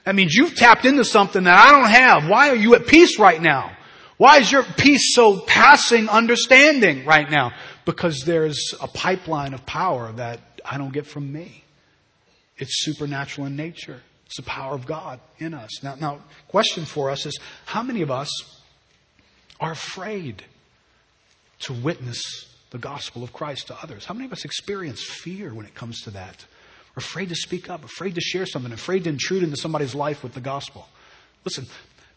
That means you've tapped into something that I don't have. Why are you at peace right now? Why is your peace so passing understanding right now? Because there's a pipeline of power that I don't get from me. It's supernatural in nature. It's the power of God in us. Now, now, question for us is, how many of us are afraid to witness the gospel of Christ to others. How many of us experience fear when it comes to that? We're afraid to speak up, afraid to share something, afraid to intrude into somebody's life with the gospel. Listen,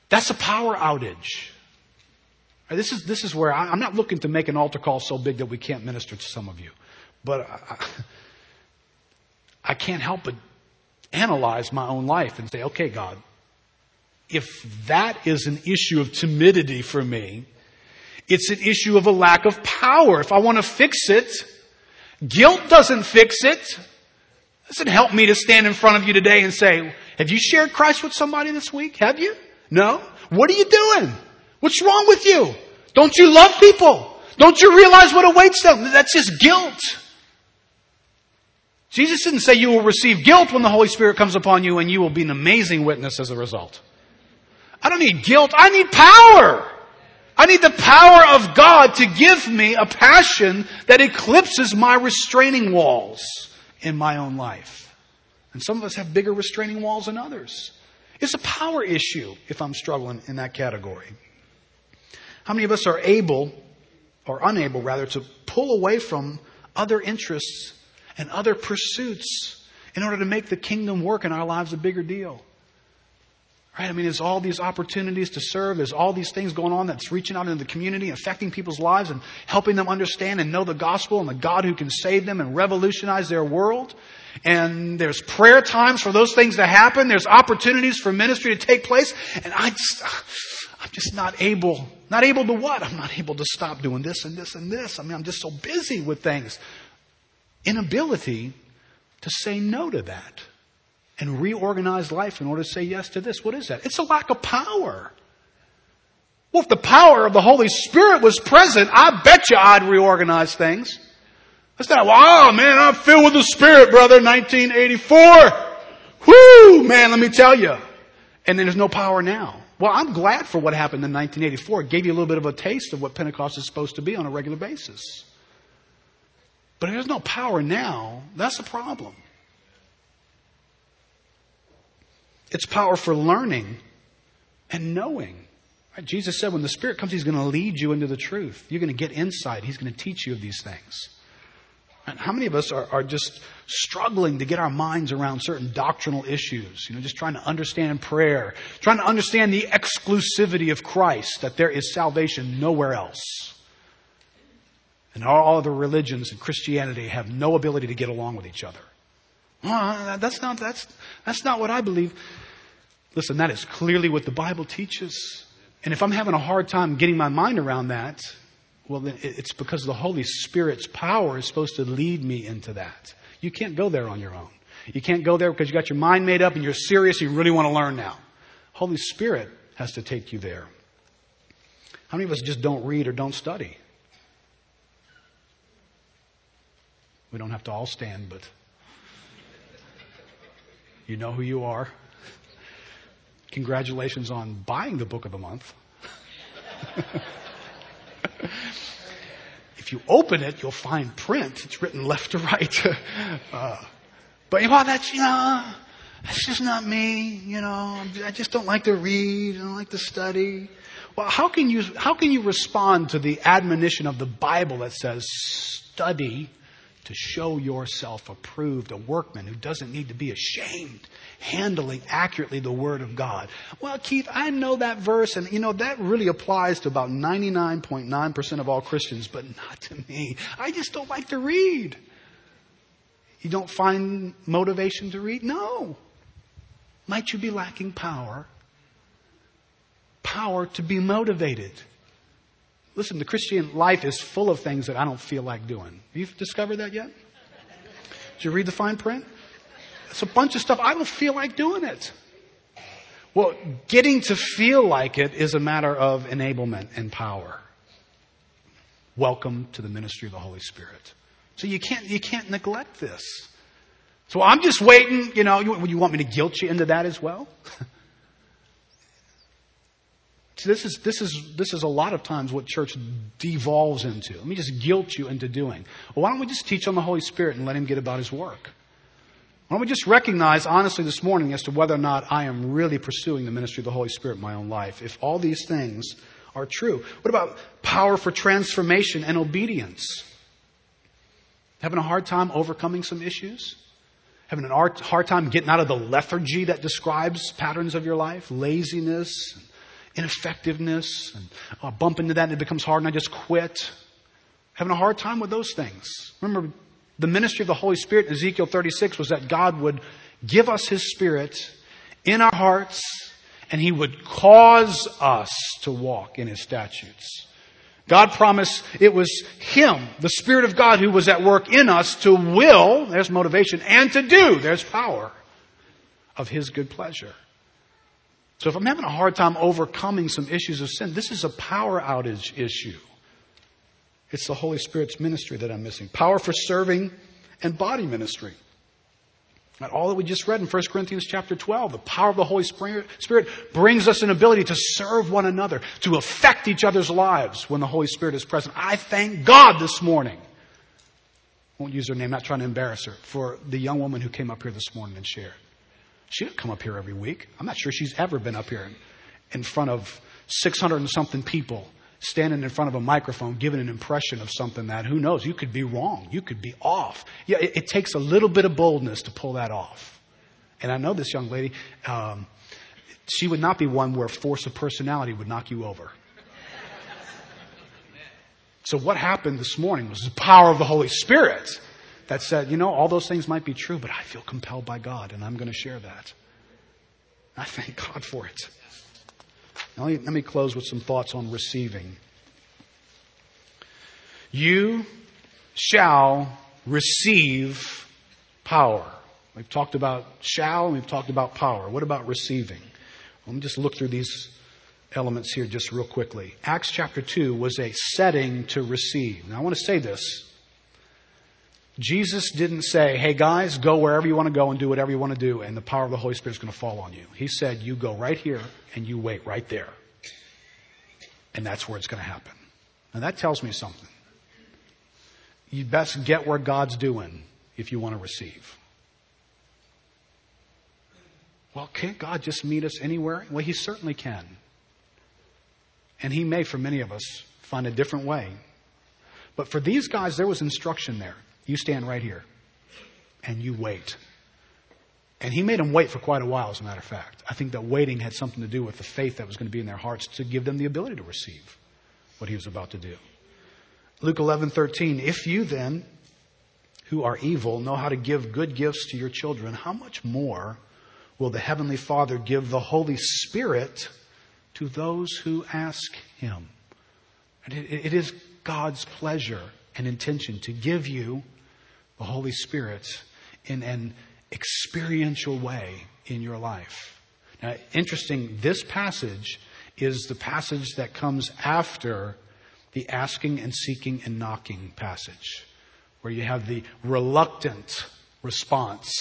that's a power outage. Uh, this is, this is where I, am not looking to make an altar call so big that we can't minister to some of you. But I, I can't help but analyze my own life and say, okay, God, if that is an issue of timidity for me, it's an issue of a lack of power. If I want to fix it, guilt doesn't fix it. It doesn't help me to stand in front of you today and say, have you shared Christ with somebody this week? Have you? No? What are you doing? What's wrong with you? Don't you love people? Don't you realize what awaits them? That's just guilt. Jesus didn't say you will receive guilt when the Holy Spirit comes upon you and you will be an amazing witness as a result. I don't need guilt. I need power. I need the power of God to give me a passion that eclipses my restraining walls in my own life. And some of us have bigger restraining walls than others. It's a power issue if I'm struggling in that category. How many of us are able, or unable rather, to pull away from other interests and other pursuits in order to make the kingdom work in our lives a bigger deal. Right? I mean, there's all these opportunities to serve. There's all these things going on that's reaching out into the community, affecting people's lives and helping them understand and know the gospel and the God who can save them and revolutionize their world. And there's prayer times for those things to happen. There's opportunities for ministry to take place. And I just, I'm just not able, not able to what? I'm not able to stop doing this and this and this. I mean, I'm just so busy with things inability to say no to that and reorganize life in order to say yes to this. What is that? It's a lack of power. Well, if the power of the Holy Spirit was present, I bet you I'd reorganize things. That's not, wow, man, I'm filled with the Spirit, brother, 1984. Whoo, man, let me tell you. And then there's no power now. Well, I'm glad for what happened in 1984. It gave you a little bit of a taste of what Pentecost is supposed to be on a regular basis. But if there's no power now, that's a problem. It's power for learning and knowing. Right? Jesus said when the Spirit comes, He's going to lead you into the truth. You're going to get insight. He's going to teach you of these things. And how many of us are, are just struggling to get our minds around certain doctrinal issues? You know, just trying to understand prayer, trying to understand the exclusivity of Christ, that there is salvation nowhere else. And all other religions and Christianity have no ability to get along with each other. Well, uh, that's not, that's, that's not what I believe. Listen, that is clearly what the Bible teaches. And if I'm having a hard time getting my mind around that, well, then it's because the Holy Spirit's power is supposed to lead me into that. You can't go there on your own. You can't go there because you got your mind made up and you're serious and you really want to learn now. Holy Spirit has to take you there. How many of us just don't read or don't study? We don't have to all stand, but you know who you are. Congratulations on buying the book of the month. if you open it, you'll find print. It's written left to right. uh, but know, that's, you know, that's just not me. You know, I just don't like to read. I don't like to study. Well, how can you, how can you respond to the admonition of the Bible that says study to show yourself approved, a workman who doesn't need to be ashamed, handling accurately the Word of God. Well, Keith, I know that verse, and you know, that really applies to about 99.9% of all Christians, but not to me. I just don't like to read. You don't find motivation to read? No. Might you be lacking power? Power to be motivated. Listen, the Christian life is full of things that I don't feel like doing. Have you discovered that yet? Did you read the fine print? It's a bunch of stuff. I don't feel like doing it. Well, getting to feel like it is a matter of enablement and power. Welcome to the ministry of the Holy Spirit. So you can't, you can't neglect this. So I'm just waiting, you know, you, you want me to guilt you into that as well? See, this is, this is, this is a lot of times what church devolves into. Let me just guilt you into doing. Well, why don't we just teach on the Holy Spirit and let Him get about His work? Why don't we just recognize honestly this morning as to whether or not I am really pursuing the ministry of the Holy Spirit in my own life? If all these things are true. What about power for transformation and obedience? Having a hard time overcoming some issues? Having a hard time getting out of the lethargy that describes patterns of your life? Laziness? Ineffectiveness and I uh, bump into that and it becomes hard and I just quit. Having a hard time with those things. Remember, the ministry of the Holy Spirit in Ezekiel 36 was that God would give us His Spirit in our hearts and He would cause us to walk in His statutes. God promised it was Him, the Spirit of God, who was at work in us to will, there's motivation, and to do, there's power, of His good pleasure. So if I'm having a hard time overcoming some issues of sin, this is a power outage issue. It's the Holy Spirit's ministry that I'm missing. Power for serving and body ministry. And all that we just read in 1 Corinthians chapter 12, the power of the Holy Spirit brings us an ability to serve one another, to affect each other's lives when the Holy Spirit is present. I thank God this morning. Won't use her name, not trying to embarrass her, for the young woman who came up here this morning and shared. She didn't come up here every week. I'm not sure she's ever been up here in front of 600 and something people standing in front of a microphone giving an impression of something that who knows you could be wrong. You could be off. Yeah it, it takes a little bit of boldness to pull that off. And i know this young lady um, she would not be one where force of personality would knock you over. So what happened this morning was the power of the holy spirit that said, you know, all those things might be true, but I feel compelled by God and I'm going to share that. I thank God for it. Now, let me, close with some thoughts on receiving. You shall receive power. We've talked about shall and we've talked about power. What about receiving? Let me just look through these elements here just real quickly. Acts chapter 2 was a setting to receive. Now I want to say this. Jesus didn't say, hey guys, go wherever you want to go and do whatever you want to do, and the power of the Holy Spirit is going to fall on you. He said, you go right here and you wait right there. And that's where it's going to happen. And that tells me something. You best get where God's doing if you want to receive. Well, can't God just meet us anywhere? Well, He certainly can. And He may, for many of us, find a different way. But for these guys, there was instruction there. You stand right here and you wait. And he made them wait for quite a while, as a matter of fact. I think that waiting had something to do with the faith that was going to be in their hearts to give them the ability to receive what he was about to do. Luke 11:13 If you then who are evil know how to give good gifts to your children, how much more will the heavenly Father give the Holy Spirit to those who ask him? And it, it is God's pleasure and intention to give you the Holy Spirit in an experiential way in your life. Now, interesting, this passage is the passage that comes after the asking and seeking and knocking passage, where you have the reluctant response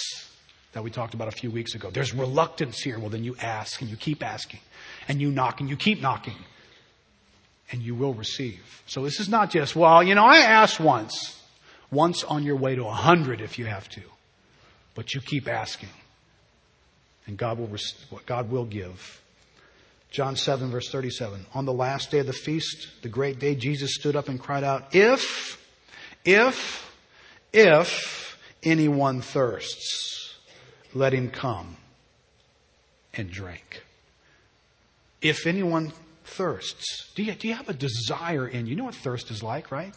that we talked about a few weeks ago. There's reluctance here. Well, then you ask and you keep asking and you knock and you keep knocking and you will receive. So this is not just, well, you know, I asked once. Once on your way to a hundred if you have to. But you keep asking. And God will, what God will give. John 7 verse 37. On the last day of the feast, the great day, Jesus stood up and cried out, if, if, if anyone thirsts, let him come and drink. If anyone thirsts. Do you, do you have a desire in you? You know what thirst is like, right?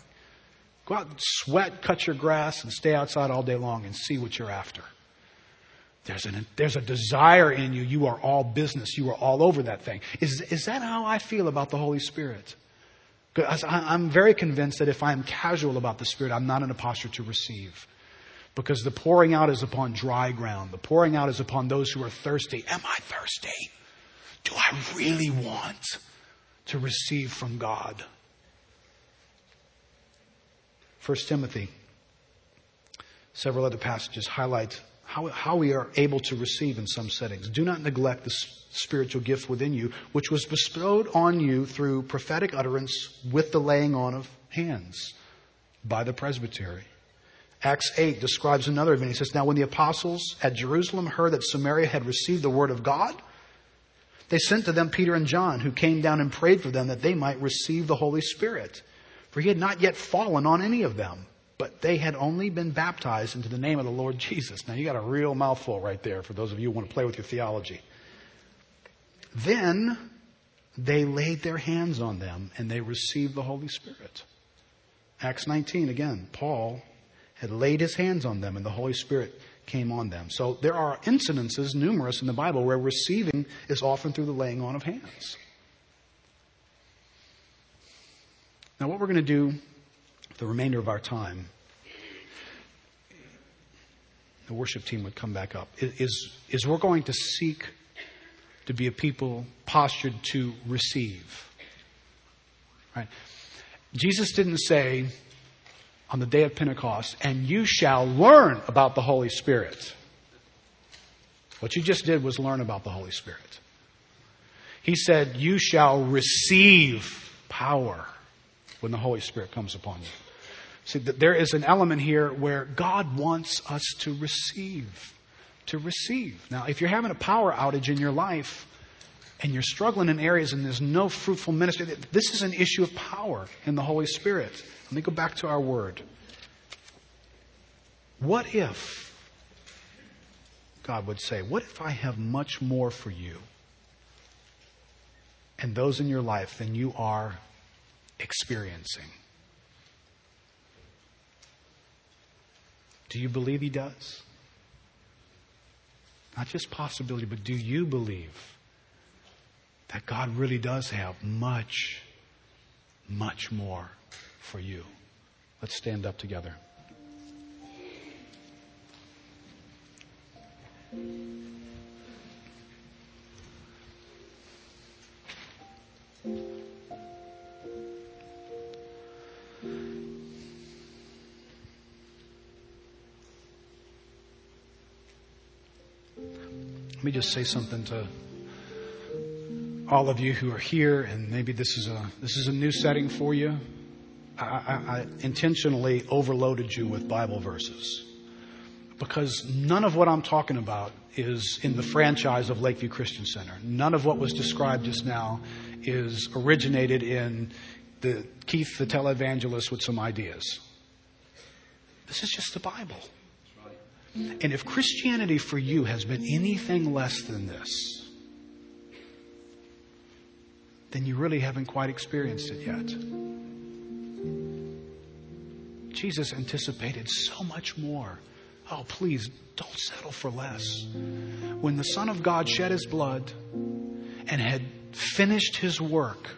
Go out and sweat, cut your grass, and stay outside all day long and see what you're after. There's, an, there's a desire in you. You are all business. You are all over that thing. Is, is that how I feel about the Holy Spirit? Because I'm very convinced that if I'm casual about the Spirit, I'm not in a posture to receive. Because the pouring out is upon dry ground. The pouring out is upon those who are thirsty. Am I thirsty? Do I really want? To receive from God. 1 Timothy, several other passages highlight how, how we are able to receive in some settings. Do not neglect the spiritual gift within you, which was bestowed on you through prophetic utterance with the laying on of hands by the presbytery. Acts 8 describes another event. He says, Now when the apostles at Jerusalem heard that Samaria had received the word of God, they sent to them Peter and John, who came down and prayed for them that they might receive the Holy Spirit. For he had not yet fallen on any of them, but they had only been baptized into the name of the Lord Jesus. Now you got a real mouthful right there for those of you who want to play with your theology. Then they laid their hands on them and they received the Holy Spirit. Acts 19, again, Paul had laid his hands on them and the Holy Spirit came on them. So there are incidences, numerous in the Bible, where receiving is often through the laying on of hands. Now, what we're going to do the remainder of our time, the worship team would come back up, is, is we're going to seek to be a people postured to receive. Right? Jesus didn't say on the day of Pentecost, and you shall learn about the Holy Spirit. What you just did was learn about the Holy Spirit. He said, You shall receive power when the Holy Spirit comes upon you. See, there is an element here where God wants us to receive. To receive. Now, if you're having a power outage in your life and you're struggling in areas and there's no fruitful ministry, this is an issue of power in the Holy Spirit. Let me go back to our word. What if, God would say, what if I have much more for you and those in your life than you are experiencing? Do you believe He does? Not just possibility, but do you believe that God really does have much, much more for you? Let's stand up together. Let me just say something to all of you who are here, and maybe this is a this is a new setting for you. I, I, I intentionally overloaded you with Bible verses because none of what I'm talking about is in the franchise of Lakeview Christian Center. None of what was described just now is originated in the Keith the televangelist with some ideas. This is just the Bible. And if Christianity for you has been anything less than this, then you really haven't quite experienced it yet. Jesus anticipated so much more. Oh, please don't settle for less. When the Son of God shed his blood and had finished his work,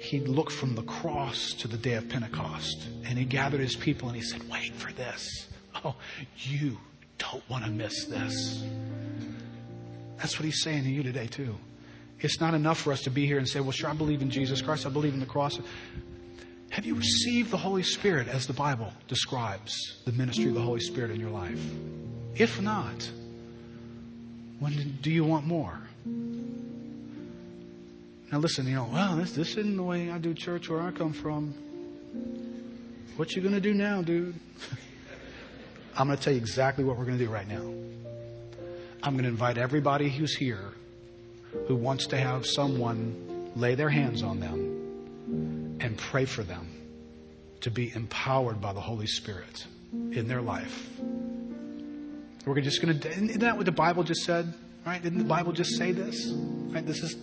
he looked from the cross to the day of Pentecost and he gathered his people and he said, Wait for this. Oh, you don't want to miss this. That's what he's saying to you today, too. It's not enough for us to be here and say, well, sure, I believe in Jesus Christ. I believe in the cross. Have you received the Holy Spirit as the Bible describes the ministry of the Holy Spirit in your life? If not, when do you want more? Now listen, you know, well, this, this isn't the way I do church where I come from. What you gonna do now, dude? I'm going to tell you exactly what we're going to do right now. I'm going to invite everybody who's here who wants to have someone lay their hands on them and pray for them to be empowered by the Holy Spirit in their life. We're just going to, isn't that what the Bible just said? Right? Didn't the Bible just say this? Right? This is,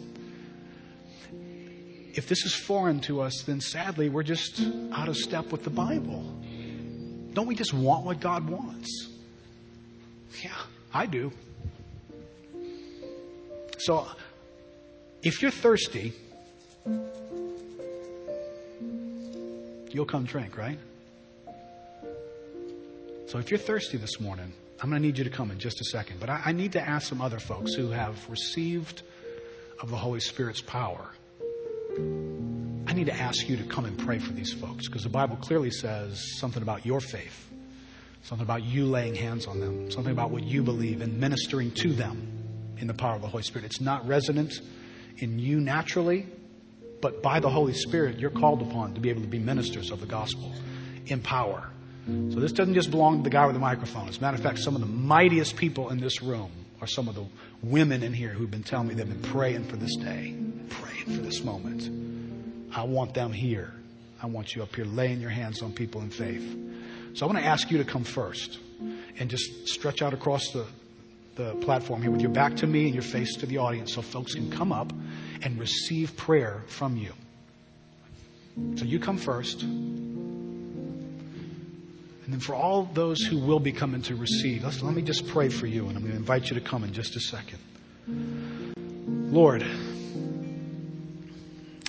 if this is foreign to us, then sadly we're just out of step with the Bible. Don't we just want what God wants? Yeah, I do. So, if you're thirsty, you'll come drink, right? So, if you're thirsty this morning, I'm going to need you to come in just a second. But I, I need to ask some other folks who have received of the Holy Spirit's power I need to ask you to come and pray for these folks because the Bible clearly says something about your faith, something about you laying hands on them, something about what you believe and ministering to them in the power of the Holy Spirit. It's not resident in you naturally, but by the Holy Spirit, you're called upon to be able to be ministers of the gospel in power. So this doesn't just belong to the guy with the microphone. As a matter of fact, some of the mightiest people in this room are some of the women in here who've been telling me they've been praying for this day, praying for this moment. I want them here. I want you up here laying your hands on people in faith. So I want to ask you to come first and just stretch out across the, the platform here with your back to me and your face to the audience so folks can come up and receive prayer from you. So you come first. And then for all those who will be coming to receive, let me just pray for you, and I'm going to invite you to come in just a second. Lord,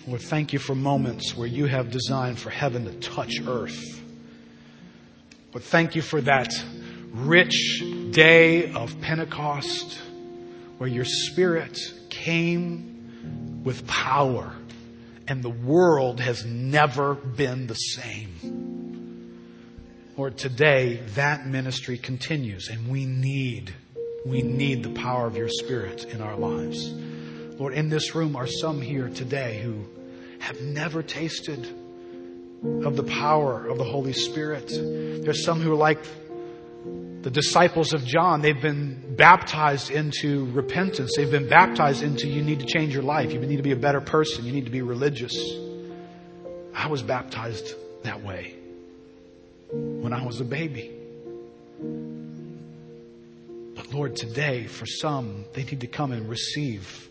Lord, thank you for moments where you have designed for heaven to touch earth. But thank you for that rich day of Pentecost where your Spirit came with power and the world has never been the same. Lord, today that ministry continues and we need, we need the power of your Spirit in our lives. Lord, in this room are some here today who have never tasted of the power of the Holy Spirit. There's some who are like the disciples of John. They've been baptized into repentance. They've been baptized into you need to change your life. You need to be a better person. You need to be religious. I was baptized that way when I was a baby. But Lord, today, for some, they need to come and receive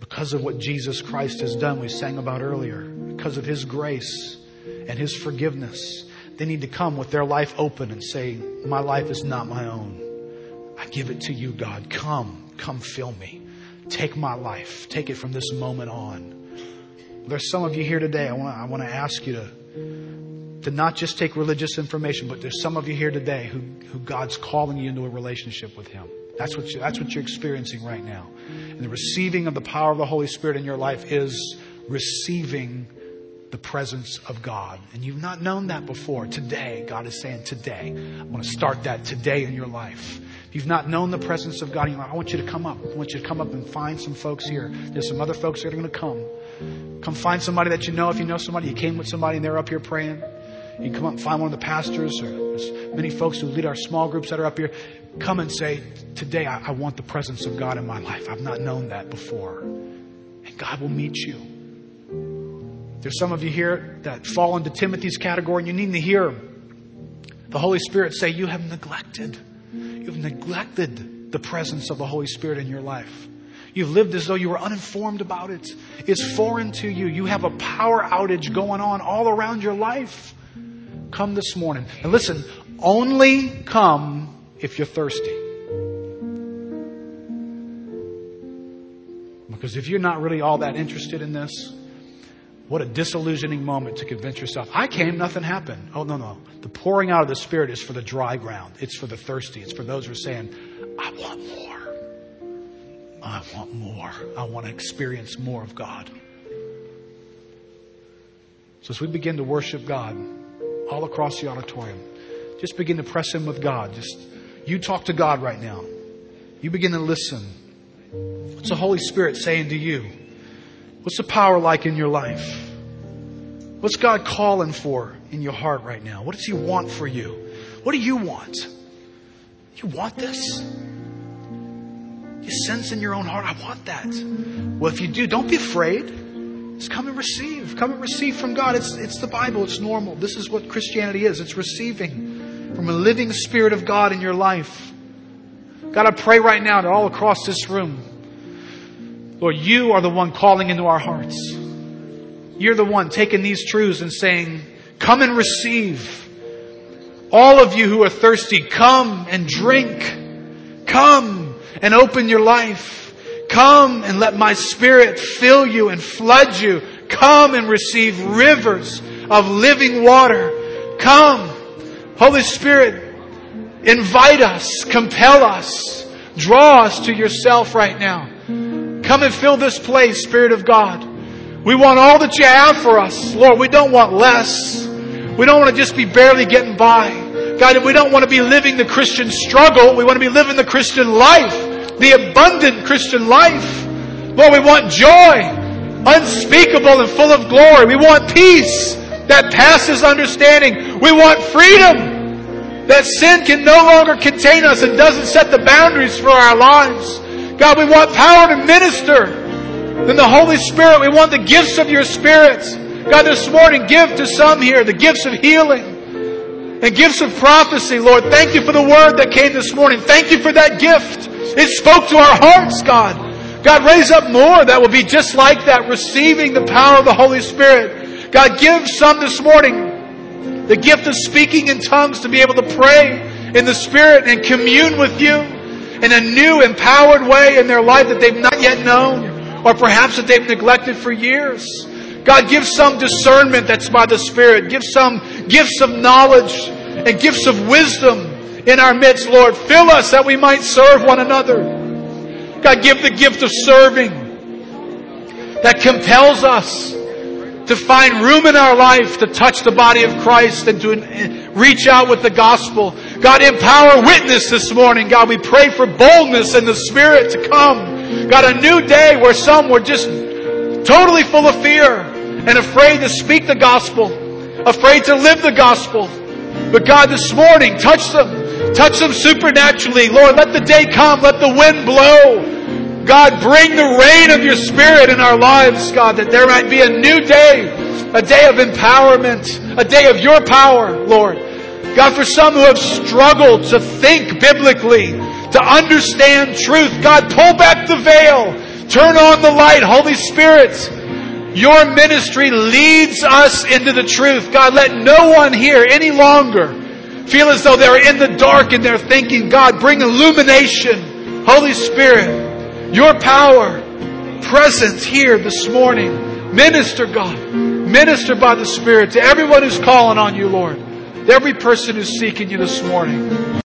because of what Jesus Christ has done, we sang about earlier, because of His grace and His forgiveness. They need to come with their life open and say, My life is not my own. I give it to you, God. Come, come fill me. Take my life. Take it from this moment on. There's some of you here today. I want, to I want to ask you to to not just take religious information, but there's some of you here today who, who God's calling you into a relationship with Him. That's what, you, that's what you're experiencing right now. And the receiving of the power of the Holy Spirit in your life is receiving the presence of God. And you've not known that before. Today, God is saying, today, I want to start that today in your life. If you've not known the presence of God, I want you to come up. I want you to come up and find some folks here. There's some other folks that are going to come. Come find somebody that you know. If you know somebody, you came with somebody and they're up here praying. You come up and find one of the pastors or there's many folks who lead our small groups that are up here. Come and say, today I, I want the presence of God in my life. I've not known that before. And God will meet you. There's some of you here that fall into Timothy's category and you need to hear the Holy Spirit say, you have neglected. You've neglected the presence of the Holy Spirit in your life. You've lived as though you were uninformed about it. It's foreign to you. You have a power outage going on all around your life. Come this morning. And listen, only come if you're thirsty. Because if you're not really all that interested in this, what a disillusioning moment to convince yourself. I came, nothing happened. Oh, no, no. The pouring out of the Spirit is for the dry ground. It's for the thirsty. It's for those who are saying, I want more. I want more. I want to experience more of God. So as we begin to worship God, all across the auditorium. Just begin to press in with God. Just you talk to God right now. You begin to listen. What's the Holy Spirit saying to you? What's the power like in your life? What's God calling for in your heart right now? What does He want for you? What do you want? You want this? You sense in your own heart, I want that. Well, if you do, don't be afraid. Just come and receive. Come and receive from God. It's, it's the Bible. It's normal. This is what Christianity is. It's receiving from a living Spirit of God in your life. God, I pray right now that all across this room, Lord, you are the one calling into our hearts. You're the one taking these truths and saying, come and receive. All of you who are thirsty, come and drink. Come and open your life. Come and let my spirit fill you and flood you. Come and receive rivers of living water. Come. Holy Spirit, invite us, compel us, draw us to yourself right now. Come and fill this place, Spirit of God. We want all that you have for us. Lord, we don't want less. We don't want to just be barely getting by. God, we don't want to be living the Christian struggle. We want to be living the Christian life the abundant Christian life. Lord, we want joy, unspeakable and full of glory. We want peace that passes understanding. We want freedom that sin can no longer contain us and doesn't set the boundaries for our lives. God, we want power to minister. Then the Holy Spirit, we want the gifts of your Spirit. God, this morning, give to some here the gifts of healing. and gifts of prophecy, Lord. Thank you for the word that came this morning. Thank you for that gift. It spoke to our hearts, God. God, raise up more that will be just like that, receiving the power of the Holy Spirit. God, give some this morning the gift of speaking in tongues to be able to pray in the Spirit and commune with you in a new, empowered way in their life that they've not yet known, or perhaps that they've neglected for years. God, give some discernment that's by the Spirit. Give some gifts of knowledge and gifts of wisdom in our midst, Lord. Fill us that we might serve one another. God, give the gift of serving that compels us to find room in our life to touch the body of Christ and to reach out with the gospel. God, empower witness this morning. God, we pray for boldness in the Spirit to come. God, a new day where some were just totally full of fear and afraid to speak the gospel, afraid to live the gospel. But God, this morning, touch them. Touch them supernaturally. Lord, let the day come. Let the wind blow. God, bring the rain of your Spirit in our lives, God, that there might be a new day, a day of empowerment, a day of your power, Lord. God, for some who have struggled to think biblically, to understand truth, God, pull back the veil. Turn on the light, Holy Spirit. Your ministry leads us into the truth. God, let no one here any longer feel as though they're in the dark in their thinking. God, bring illumination. Holy Spirit, your power, presence here this morning. Minister, God. Minister by the Spirit to everyone who's calling on you, Lord. To every person who's seeking you this morning.